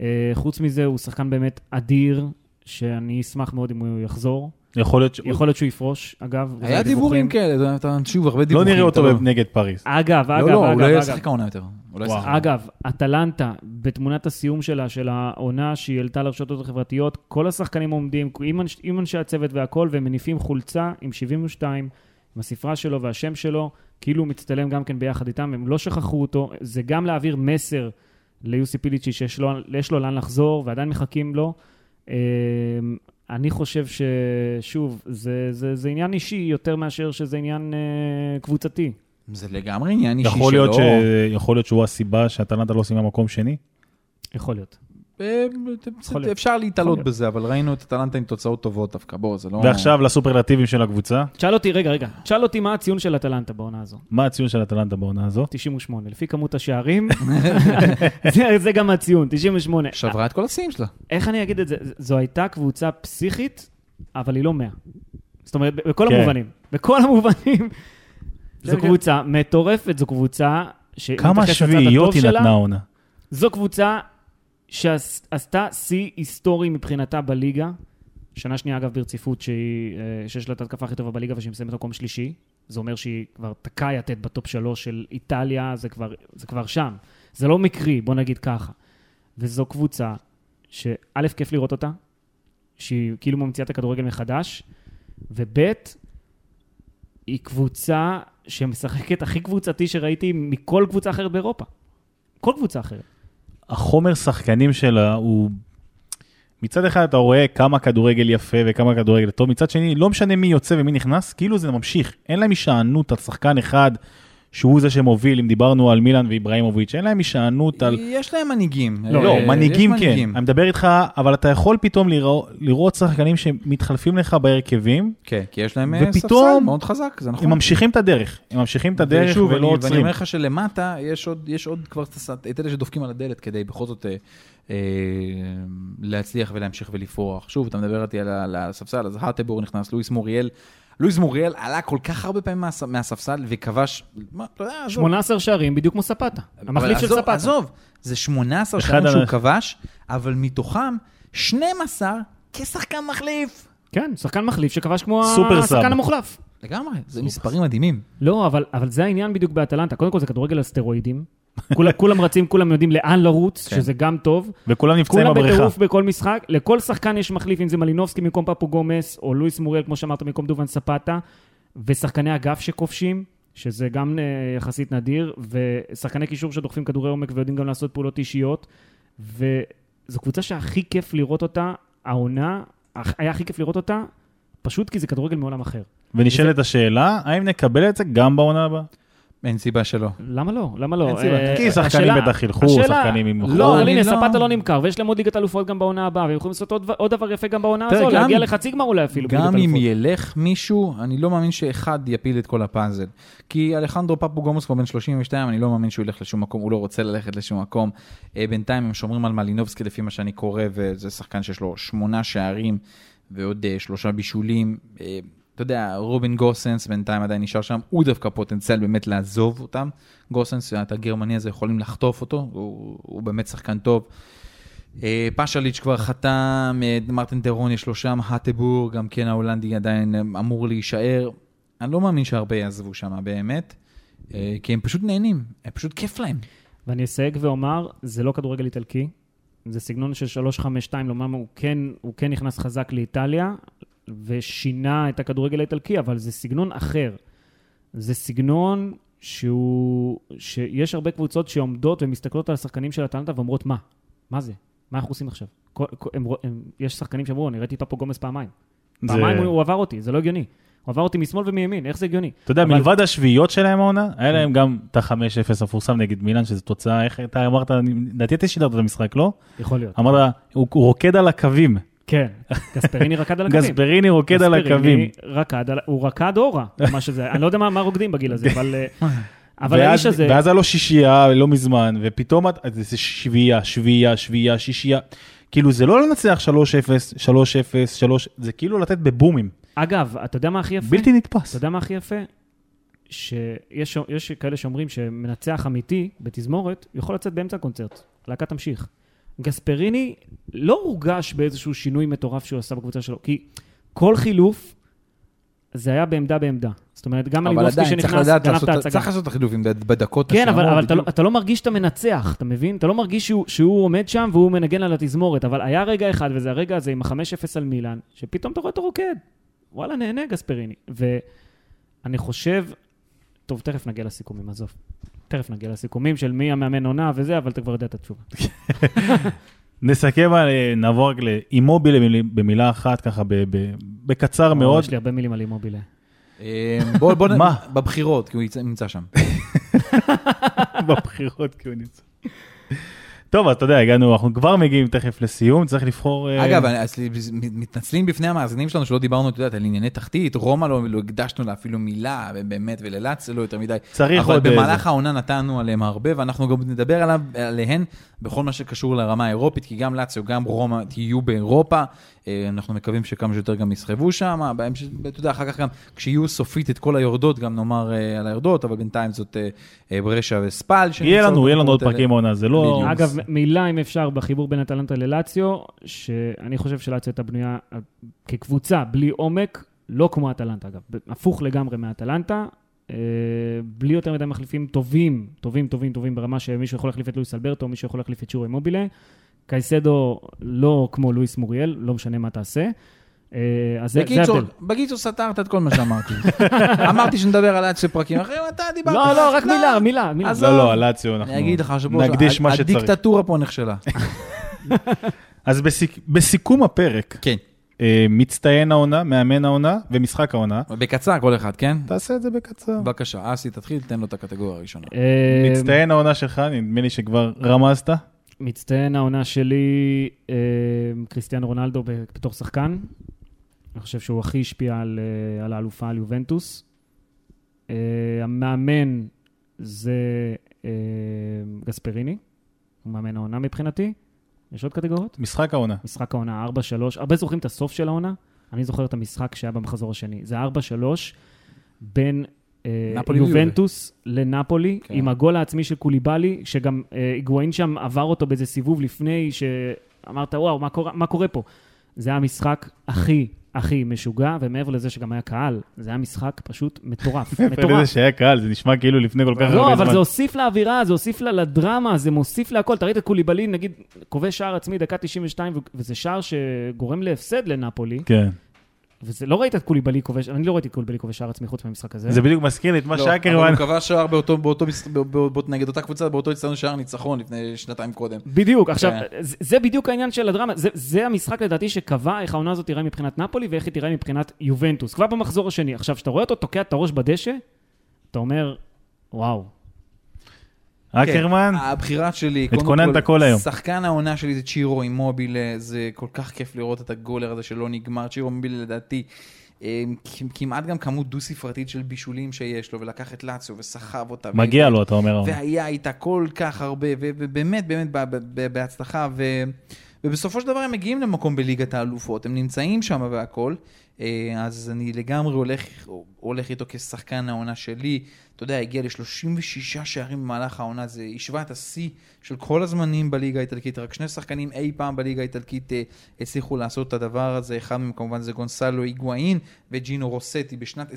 אה, חוץ מזה, הוא שחקן באמת אדיר, שאני אשמח מאוד אם הוא יחזור. יכול להיות ש... יכול להיות שהוא יפרוש, אגב. היה. דיבורים כאלה, אתה- שוב, הרבה לא דיווחים. נראה אותו לא- נגד פריז. אגב, אגב, לא, לא, אגב, הוא לא אגב. ישחק העונה יותר. לא. אגב, אטלנטה, בתמונת הסיום שלה, של העונה שהיא העלתה לרשתות החברתיות, כל השחקנים עומדים עם, אנש, עם אנשי הצוות והכל, והם מניפים חולצה עם 72, עם הספרה שלו והשם שלו, כאילו הוא מצטלם גם כן ביחד איתם, הם לא שכחו אותו. זה גם להעביר מסר ליוסי פיליצ'י שיש לו, יש לו לאן לחזור, ועדיין מחכים לו. אני חושב ששוב, זה, זה, זה עניין אישי יותר מאשר שזה עניין אה, קבוצתי. זה לגמרי עניין אישי שלו. יכול להיות, ש... יכול להיות שהוא הסיבה שאטלנטה לא עושה מקום שני? יכול להיות. אפשר להתעלות. בזה, אבל ראינו את אטלנטה עם תוצאות טובות דווקא, בוא, זה לא... ועכשיו לסופרלטיבים של הקבוצה. תשאל אותי, רגע, רגע, תשאל אותי מה הציון של אטלנטה בעונה הזו. מה הציון של אטלנטה בעונה הזו? 98, לפי כמות השערים, זה, זה גם הציון, 98. שברה את כל השיאים שלה. איך אני אגיד את זה? זו הייתה קבוצה פסיכית, אבל היא לא 100. זאת אומרת, בכל כן. המובנים. בכל המובנים. זו כן. קבוצה מטורפת, זו קבוצה... כמה שביעיות היא נתנה העונה. זו קבוצה שעשתה שיא היסטורי מבחינתה בליגה. שנה שנייה, אגב, ברציפות, שהיא, אה, שיש לה את ההתקפה הכי טובה בליגה ושהיא מסיימת במקום שלישי. זה אומר שהיא כבר תקעה יתד בטופ שלוש של איטליה, זה כבר, זה כבר שם. זה לא מקרי, בוא נגיד ככה. וזו קבוצה שא', כיף לראות אותה, שהיא כאילו ממציאה את הכדורגל מחדש, וב', היא קבוצה שמשחקת הכי קבוצתי שראיתי מכל קבוצה אחרת באירופה. כל קבוצה אחרת. החומר שחקנים שלה הוא... מצד אחד אתה רואה כמה כדורגל יפה וכמה כדורגל טוב, מצד שני, לא משנה מי יוצא ומי נכנס, כאילו זה ממשיך. אין להם הישענות על שחקן אחד שהוא זה שמוביל, אם דיברנו על מילאן ואיבראימוביץ', אין להם הישענות על... יש להם מנהיגים. לא, לא, אה, מנהיגים יש כן. אני מדבר איתך, אבל אתה יכול פתאום לראות, לראות שחקנים שמתחלפים לך בהרכבים, כן, כי יש להם אה, ופתאום ספסל מאוד חזק, זה נכון. הם ממשיכים את הדרך. הם ממשיכים את הדרך ושוב, ולא אני, ואני עוצרים. אומר לך שלמטה יש עוד, יש עוד כבר את- אלה שדופקים על הדלת כדי בכל זאת אה, אה, להצליח ולהמשיך ולפרוח. שוב, אתה מדבר איתי על הספסל, אז האטבור נכנס, לואיס מוריאל. לואיס מוריאל עלה כל כך הרבה פעמים מהס- מהספסל וכבש, מה, אתה יודע, עזוב. 18 שערים, בדיוק כמו ספטה. המחליף של ספטה. עזוב, זה 18 אחד שערים שהוא כבש, אבל מתוכם 12 כשחקן מחליף. כן, שחקן מחליף שכבש כמו סופר השחקן. המוחלף. לגמרי, זה מספרים מדהימים. לא, אבל, אבל זה העניין בדיוק באטלנטה. קודם כל זה כדורגל על סטרואידים. כולם, כולם רצים, כולם יודעים לאן לרוץ, כן. שזה גם טוב. וכולם נפצעים כולם בבריכה. בטירוף בכל משחק. לכל שחקן יש מחליף, אם זה מלינובסקי במקום פפו גומס, או לואיס מוריאל, כמו שאמרת, במקום דובן ספטה, ושחקני אגף שכובשים, שזה גם אה, יחסית נדיר, ושחקני קישור שדוחפים כדורי עומק ויודעים גם לעשות פעולות אישיות. וזו קבוצה שהכי כיף לראות אותה, העונה, היה הכי כיף לראות אותה, פשוט כי זה כדורגל מעולם אחר. ונשאלת השאלה, האם נקבל את זה גם בעונה הבאה? אין סיבה שלא. למה לא? למה לא? אין סיבה. אה, כי שחקנים השאלה- בטח ילכו, שחקנים עם... לא, אבל אני הנה, לא- ספטה לא נמכר, ויש להם עוד ליגת אלופות גם בעונה הבאה, והם יכולים לעשות עוד- דבר יפה גם בעונה הזו, להגיע לחצי גמר אולי אפילו גם אם. ילך מישהו, אני לא מאמין שאחד יפיל את כל הפאזל. כי אלחנדרו פפו גומוס כבר בן 32, אני לא מאמין שהוא ילך לשום מקום, הוא לא רוצה ללכת לשום מקום. אה, בינתיים הם שומרים על מלינובסקי לפי מה שאני קורא, וזה שחקן שיש לו שמונה שערים ועוד אה, שלושה בישולים. אתה יודע, רובין גוסנס בינתיים עדיין נשאר שם, הוא דווקא פוטנציאל באמת לעזוב אותם. גוסנס, את הגרמני הזה, יכולים לחטוף אותו, הוא, הוא באמת שחקן טוב. אה, פשליץ' כבר חתם, אה, מרטין טרון יש לו שם, האטבור, גם כן ההולנדי עדיין אה, אמור להישאר. אני לא מאמין שהרבה יעזבו שם באמת, כי הם פשוט נהנים, הם פשוט כיף להם. ואני אסייג ואומר, זה לא כדורגל איטלקי, זה סגנון של 3-5-2, לומר, הוא כן, הוא כן נכנס חזק לאיטליה, ושינה את הכדורגל האיטלקי, אבל זה סגנון אחר. זה סגנון שהוא, שיש הרבה קבוצות שעומדות ומסתכלות על השחקנים של אטלנטה ואומרות, מה? מה זה? מה אנחנו עושים עכשיו? כל, כל, הם, הם, יש שחקנים שאמרו, אני ראיתי את פפו גומס פעמיים. זה- פעמיים הוא, הוא עבר אותי, זה לא הגיוני. הוא עבר אותי משמאל ומימין, איך זה הגיוני? אתה יודע, אבל- מלבד השביעיות שלהם העונה, היה להם גם את ה-5-0 המפורסם נגד מילאן, שזו תוצאה, איך אתה אמרת, לדעתי אתה שידרת את המשחק, לא? יכול להיות. אמרת, הוא הוא רוקד על הקווים. כן, גספריני רקד על הקווים. גספריני רוקד על הקווים. רקד, הוא רקד אורה, מה שזה, אני לא יודע מה רוקדים בגיל הזה, אבל... אה, אבל ואז- האיש הזה, ואז היה לו שישייה לא מזמן, ופתאום זה שביעייה, שביעייה, שביעייה, שישייה. כאילו זה לא לנצח 3-0, 3-0, 3, זה כאילו לתת בבומים. אגב, אתה יודע מה הכי יפה? בלתי נתפס. אתה יודע מה הכי יפה? שיש יש כאלה שאומרים שמנצח אמיתי בתזמורת יכול לצאת באמצע הקונצרט, להקה תמשיך. גספריני לא הורגש באיזשהו שינוי מטורף שהוא עשה בקבוצה שלו, כי כל חילוף זה היה בעמדה בעמדה. זאת אומרת, גם אבל מלינובסקי שנכנס, גנב את ההצגה. צריך לעשות את החילופים בדקות כן, אבל, השונות, אבל אתה, לא. אתה לא מרגיש שאתה מנצח, אתה מבין? אתה לא מרגיש שהוא, שהוא עומד שם והוא מנגן על התזמורת, אבל היה רגע אחד, וזה הרגע הזה עם ה-5-0 על מילאן, שפתאום אתה רואה אותו רוקד. וואלה, נהנה גספריני. ואני חושב, טוב, תכף נגיע לסיכומים, עזוב. תכף נגיע לסיכומים של מי המאמן עונה וזה, אבל אתה כבר יודע את התשובה. נסכם, על- נעבור רק לאימובילה במיל- במילה אחת, ככה ב- ב- בקצר מאוד. יש לי הרבה מילים על אימובילה. אה, בוא, בוא, נ- מה? בבחירות, כי הוא נמצא שם. בבחירות כי הוא נמצא. טוב, אז אתה יודע, הגענו, אנחנו כבר מגיעים תכף לסיום, צריך לבחור... אה, אגב, אז מתנצלים בפני המאזינים שלנו שלא דיברנו, את יודעת, על ענייני תחתית, רומא לא לא הקדשנו לה אפילו מילה, באמת, וללאצ לא יותר מדי. צריך אבל עוד איזה. במהלך העונה נתנו עליהם הרבה, ואנחנו גם נדבר עליהן בכל מה שקשור לרמה האירופית, כי גם לאציו, גם רומא תהיו באירופה. אה, אנחנו מקווים שכמה שיותר גם יסחבו שם. בהמשך, אתה יודע, אחר כך גם, כשיהיו סופית את כל היורדות, גם נאמר אה, על היורדות, אבל בינתיים זאת אה, ברשע וספל. יהיה לנו, יהיה לנו עוד. פרקים עונה, זה לא... בדיוק. אגב, מילה אם אפשר בחיבור בין אטלנטה ללאציו, שאני חושב שלאציו הייתה בנויה כקבוצה בלי עומק, לא כמו אטלנטה אגב, הפוך לגמרי מאטלנטה, בלי יותר מדי מחליפים טובים, טובים, טובים, טובים, ברמה שמישהו יכול להחליף את לואיס אלברטו, מישהו יכול להחליף את שורי מובילה. קייסדו לא כמו לואיס מוריאל, לא משנה מה תעשה. אה, אז זה זה בקיצור, סתרת את כל מה שאמרתי. אמרתי שנדבר על עד פרקים אחרים, אתה דיברת. לא, לא, רק לא. מילה, מילה, מילה. לא, לא, על לאציו אנחנו אני אגיד לך שפה, נקדיש מה שצריך. הדיקטטורה פה נכשלה. אז בסיק- בסיכום הפרק, כן. אה, מצטיין העונה, מאמן העונה ומשחק העונה. בקצר כל אחד, כן? תעשה את זה בקצר. בבקשה, אסי, תתחיל, תן לו את הקטגוריה הראשונה. אה, מצטיין העונה שלך, נדמה לי שכבר רמזת. מצטיין העונה שלי, אה, קריסטיאנו רונלדו בתור שחקן. אני חושב שהוא הכי השפיע על, אה, על האלופה, על יובנטוס. אה, המאמן זה אה, גספריני, הוא מאמן העונה מבחינתי. יש עוד קטגוריות? משחק העונה. משחק העונה 4-3, הרבה זוכרים את הסוף של העונה, אני זוכר את המשחק שהיה במחזור השני. זה 4-3 בין אה, יובנטוס לנפולי, כן. עם הגול העצמי של קוליבאלי, שגם אה, היגואין שם עבר אותו באיזה סיבוב לפני, שאמרת, וואו, מה קורה, מה קורה פה? זה היה המשחק הכי, הכי משוגע, ומעבר לזה שגם היה קהל, זה היה משחק פשוט מטורף, מעבר לזה מטורף. שהיה קהל, זה נשמע כאילו לפני כל כך הרבה זמן. לא, אבל זה הוסיף לאווירה, זה הוסיף לדרמה, זה מוסיף להכל. אתה ראית את קוליבאלי, נגיד, כובש שער עצמי, דקה 92, ו- וזה שער שגורם להפסד לנפולי, כן. וזה לא ראית את קוליבאלי כובש, אני לא ראיתי את קוליבאלי כובש שער עצמי חוץ מהמשחק הזה. זה בדיוק מזכיר לי את מה לא, אבל שאקרמן... הוא קבע שער באותו, באותו, מס- בא- בא- בא- נגד אותה קבוצה, באותו הצטדיון שער ניצחון לפני שנתיים קודם. בדיוק, עכשיו, כן. זה, זה בדיוק העניין של הדרמה, זה, זה המשחק לדעתי שקבע איך העונה הזאת תיראה מבחינת נפולי ואיך היא תיראה מבחינת יובנטוס, כבר במחזור השני. עכשיו, כשאתה רואה אותו תוקע את הראש בדשא, אתה אומר, וואו. אקרמן, כן, הבחירה שלי, התכוננת כל היום. שחקן העונה שלי זה צ'ירו אימובילה, זה כל כך כיף לראות את הגולר הזה שלא נגמר. צ'ירו אימובילה לדעתי, אה, כ- כמעט גם כמות דו-ספרתית של בישולים שיש לו, ולקח את לאציו וסחב אותה. מגיע לו, אתה אומר. והיה איתה כל כך הרבה, ובאמת, באמת, ב- ב- ב- בהצלחה. ו- ובסופו של דבר הם מגיעים למקום בליגת האלופות, הם נמצאים שם והכל. אה, אז אני לגמרי הולך, הולך איתו כשחקן העונה שלי. אתה יודע, הגיע ל-36 שערים במהלך העונה, זה השווה את השיא של כל הזמנים בליגה האיטלקית. רק שני שחקנים אי פעם בליגה האיטלקית אה, הצליחו לעשות את הדבר הזה. אחד מהם כמובן זה גונסלו היגואין וג'ינו רוסטי בשנת 28-29,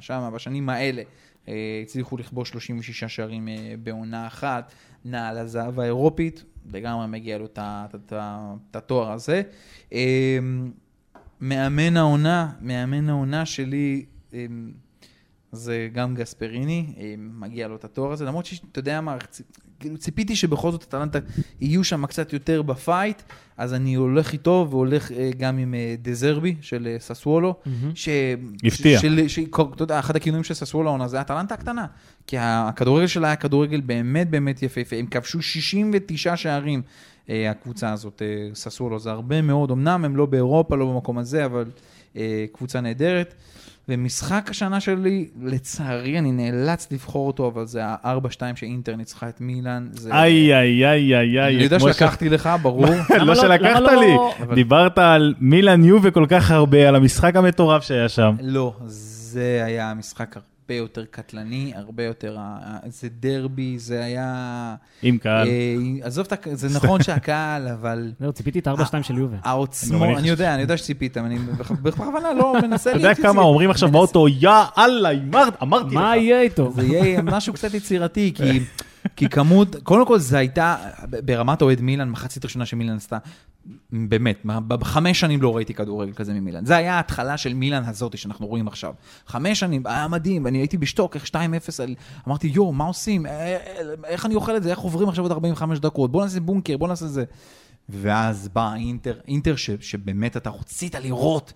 שם, בשנים האלה. אה, הצליחו לכבוש 36 שערים אה, בעונה אחת, נעל הזהב האירופית, לגמרי מגיע לו את התואר הזה. אה, מאמן העונה, מאמן העונה שלי, זה גם גספריני, מגיע לו את התואר הזה, למרות שאתה יודע מה, ציפיתי שבכל זאת אטלנטה יהיו שם קצת יותר בפייט, אז אני הולך איתו והולך אה, גם עם אה, דזרבי של אה, ססוולו, ש... הפתיע. אתה יודע, אחד הכינויים של ססוולו העונה זה אטלנטה הקטנה, כי הכדורגל שלה היה כדורגל באמת באמת יפהפה, הם כבשו 69 שערים. הקבוצה הזאת, ססוולו, זה הרבה מאוד, אמנם הם לא באירופה, לא במקום הזה, אבל קבוצה נהדרת. ומשחק השנה שלי, לצערי, אני נאלץ לבחור אותו, אבל זה ה-4-2 שאינטר ניצחה את מילאן. איי, איי, איי, איי, איי. אני יודע שלקחתי לך, ברור. לא לא- שלקחת לי, לא- אבל- דיברת על מילאן יובה כל כך הרבה, על המשחק המטורף שהיה שם. לא, זה היה משחק הרבה יותר קטלני, הרבה יותר... זה דרבי, זה היה... עם קהל. אה, עזוב את הקהל, זה נכון שהקהל, אבל... זהו, ציפיתי את 4-2 של יובה. גם העוצמו, אני יודע, אני יודע שציפיתם, אני בכ- בכוונה לא מנסה אתה יודע כמה. אומרים עכשיו באוטו, יא אללה, אמרת- אמרתי לך. מה יהיה איתו? זה יהיה משהו קצת יצירתי, כי, כי כמות, קודם כל זה הייתה, ברמת אוהד מילאן, מחצית ראשונה שמילאן עשתה, באמת, בחמש שנים לא ראיתי כדורגל כזה ממילאן. זה היה ההתחלה של מילאן הזאתי שאנחנו רואים עכשיו. חמש שנים, היה מדהים, אני הייתי בשטוק, איך 2-0, על- אמרתי, יואו, מה עושים? אה, אה, איך אני אוכל את זה? איך עוברים עכשיו עוד 45 דקות? בוא נעשה בונקר, בוא נעשה זה. ואז בא אינטר, אינטר ש, שבאמת אתה רצית לראות,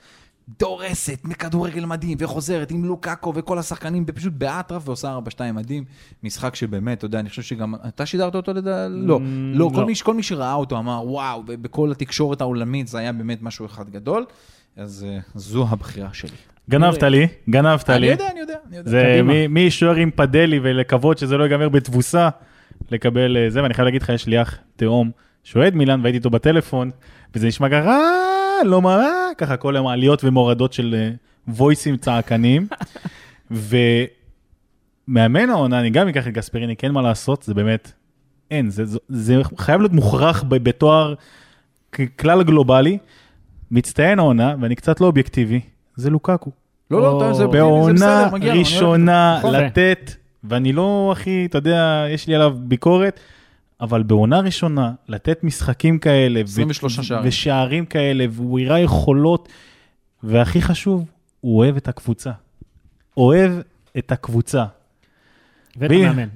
דורסת מכדורגל מדהים, וחוזרת עם לוקאקו וכל השחקנים, פשוט באטרף, ועושה 4-2 מדהים. משחק שבאמת, אתה יודע, אני חושב שגם, אתה שידרת אותו לדע... לא, לא, כל לא. מי, כל מי שראה אותו אמר, וואו, בכל התקשורת העולמית זה היה באמת משהו אחד גדול. אז אה, זו הבחירה שלי. גנבת לי, גנבת אני לי. יודע, אני יודע, אני יודע. זה. מי- שוער עם פדלי ולקוות שזה לא ייגמר בתבוסה, לקבל אה, זה, ואני חייב להגיד לך, יש לי אח תאום שאוהד מילאן, והייתי איתו בטלפון, וזה נשמע ככה, "אה, לא מה, אה", ככה כל היום עליות ומורדות של אה, וויסים צעקניים. ומאמן העונה, אני גם אקח את גספריני, כי אין מה לעשות, זה באמת, אין, זה, זה, זה חייב להיות מוכרח בתואר כלל גלובלי. מצטיין העונה, ואני קצת לא אובייקטיבי, זה לוקקו. לא, לא, זה בעונה בסדר, לו, אני ראשונה נכון. לתת, ואני לא הכי, אתה יודע, יש לי עליו ביקורת, אבל בעונה ראשונה לתת משחקים כאלה, ו- 23 שערים. ושערים כאלה, והוא הראה יכולות, והכי חשוב, הוא אוהב את הקבוצה. אוהב את הקבוצה, ואת מי- המאמן.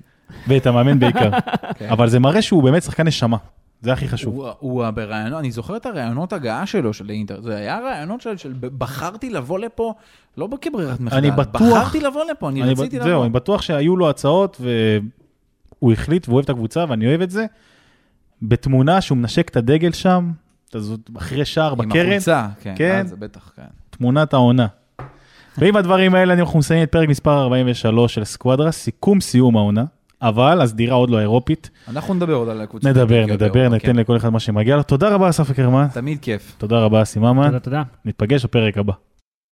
ואת המאמן בעיקר. כן. אבל זה מראה שהוא באמת שחקן נשמה, זה הכי חשוב. הוא, הוא בראיונות, אני זוכר את הראיונות הגעה שלו, של אינטר, זה היה ראיונות של, של בחרתי לבוא לפה, לא כברירת מחדל, אני בטוח- בחרתי לבוא לפה, אני, אני רציתי ב- לבוא. זהו, אני בטוח שהיו לו הצעות, והוא החליט והוא אוהב את הקבוצה, ואני אוהב את זה. בתמונה שהוא מנשק את הדגל שם, אתה זאת- אחרי שער עם בקרן, החולצה, כן, כן. אה, זה בטח, כן. תמונת העונה. ועם הדברים האלה אנחנו מסיימים את פרק מספר 43 של סקוואדרה, סיכום סיום העונה, אבל הסדירה עוד לא האירופית. אנחנו נדבר עוד על הקבוצה. נדבר, נדבר, ניתן לכל אחד מה שמגיע לו. תודה רבה, אסף אקרמן. תמיד כיף. תודה רבה, אסי ממן. תודה, תודה. ניפגש בפרק הבא.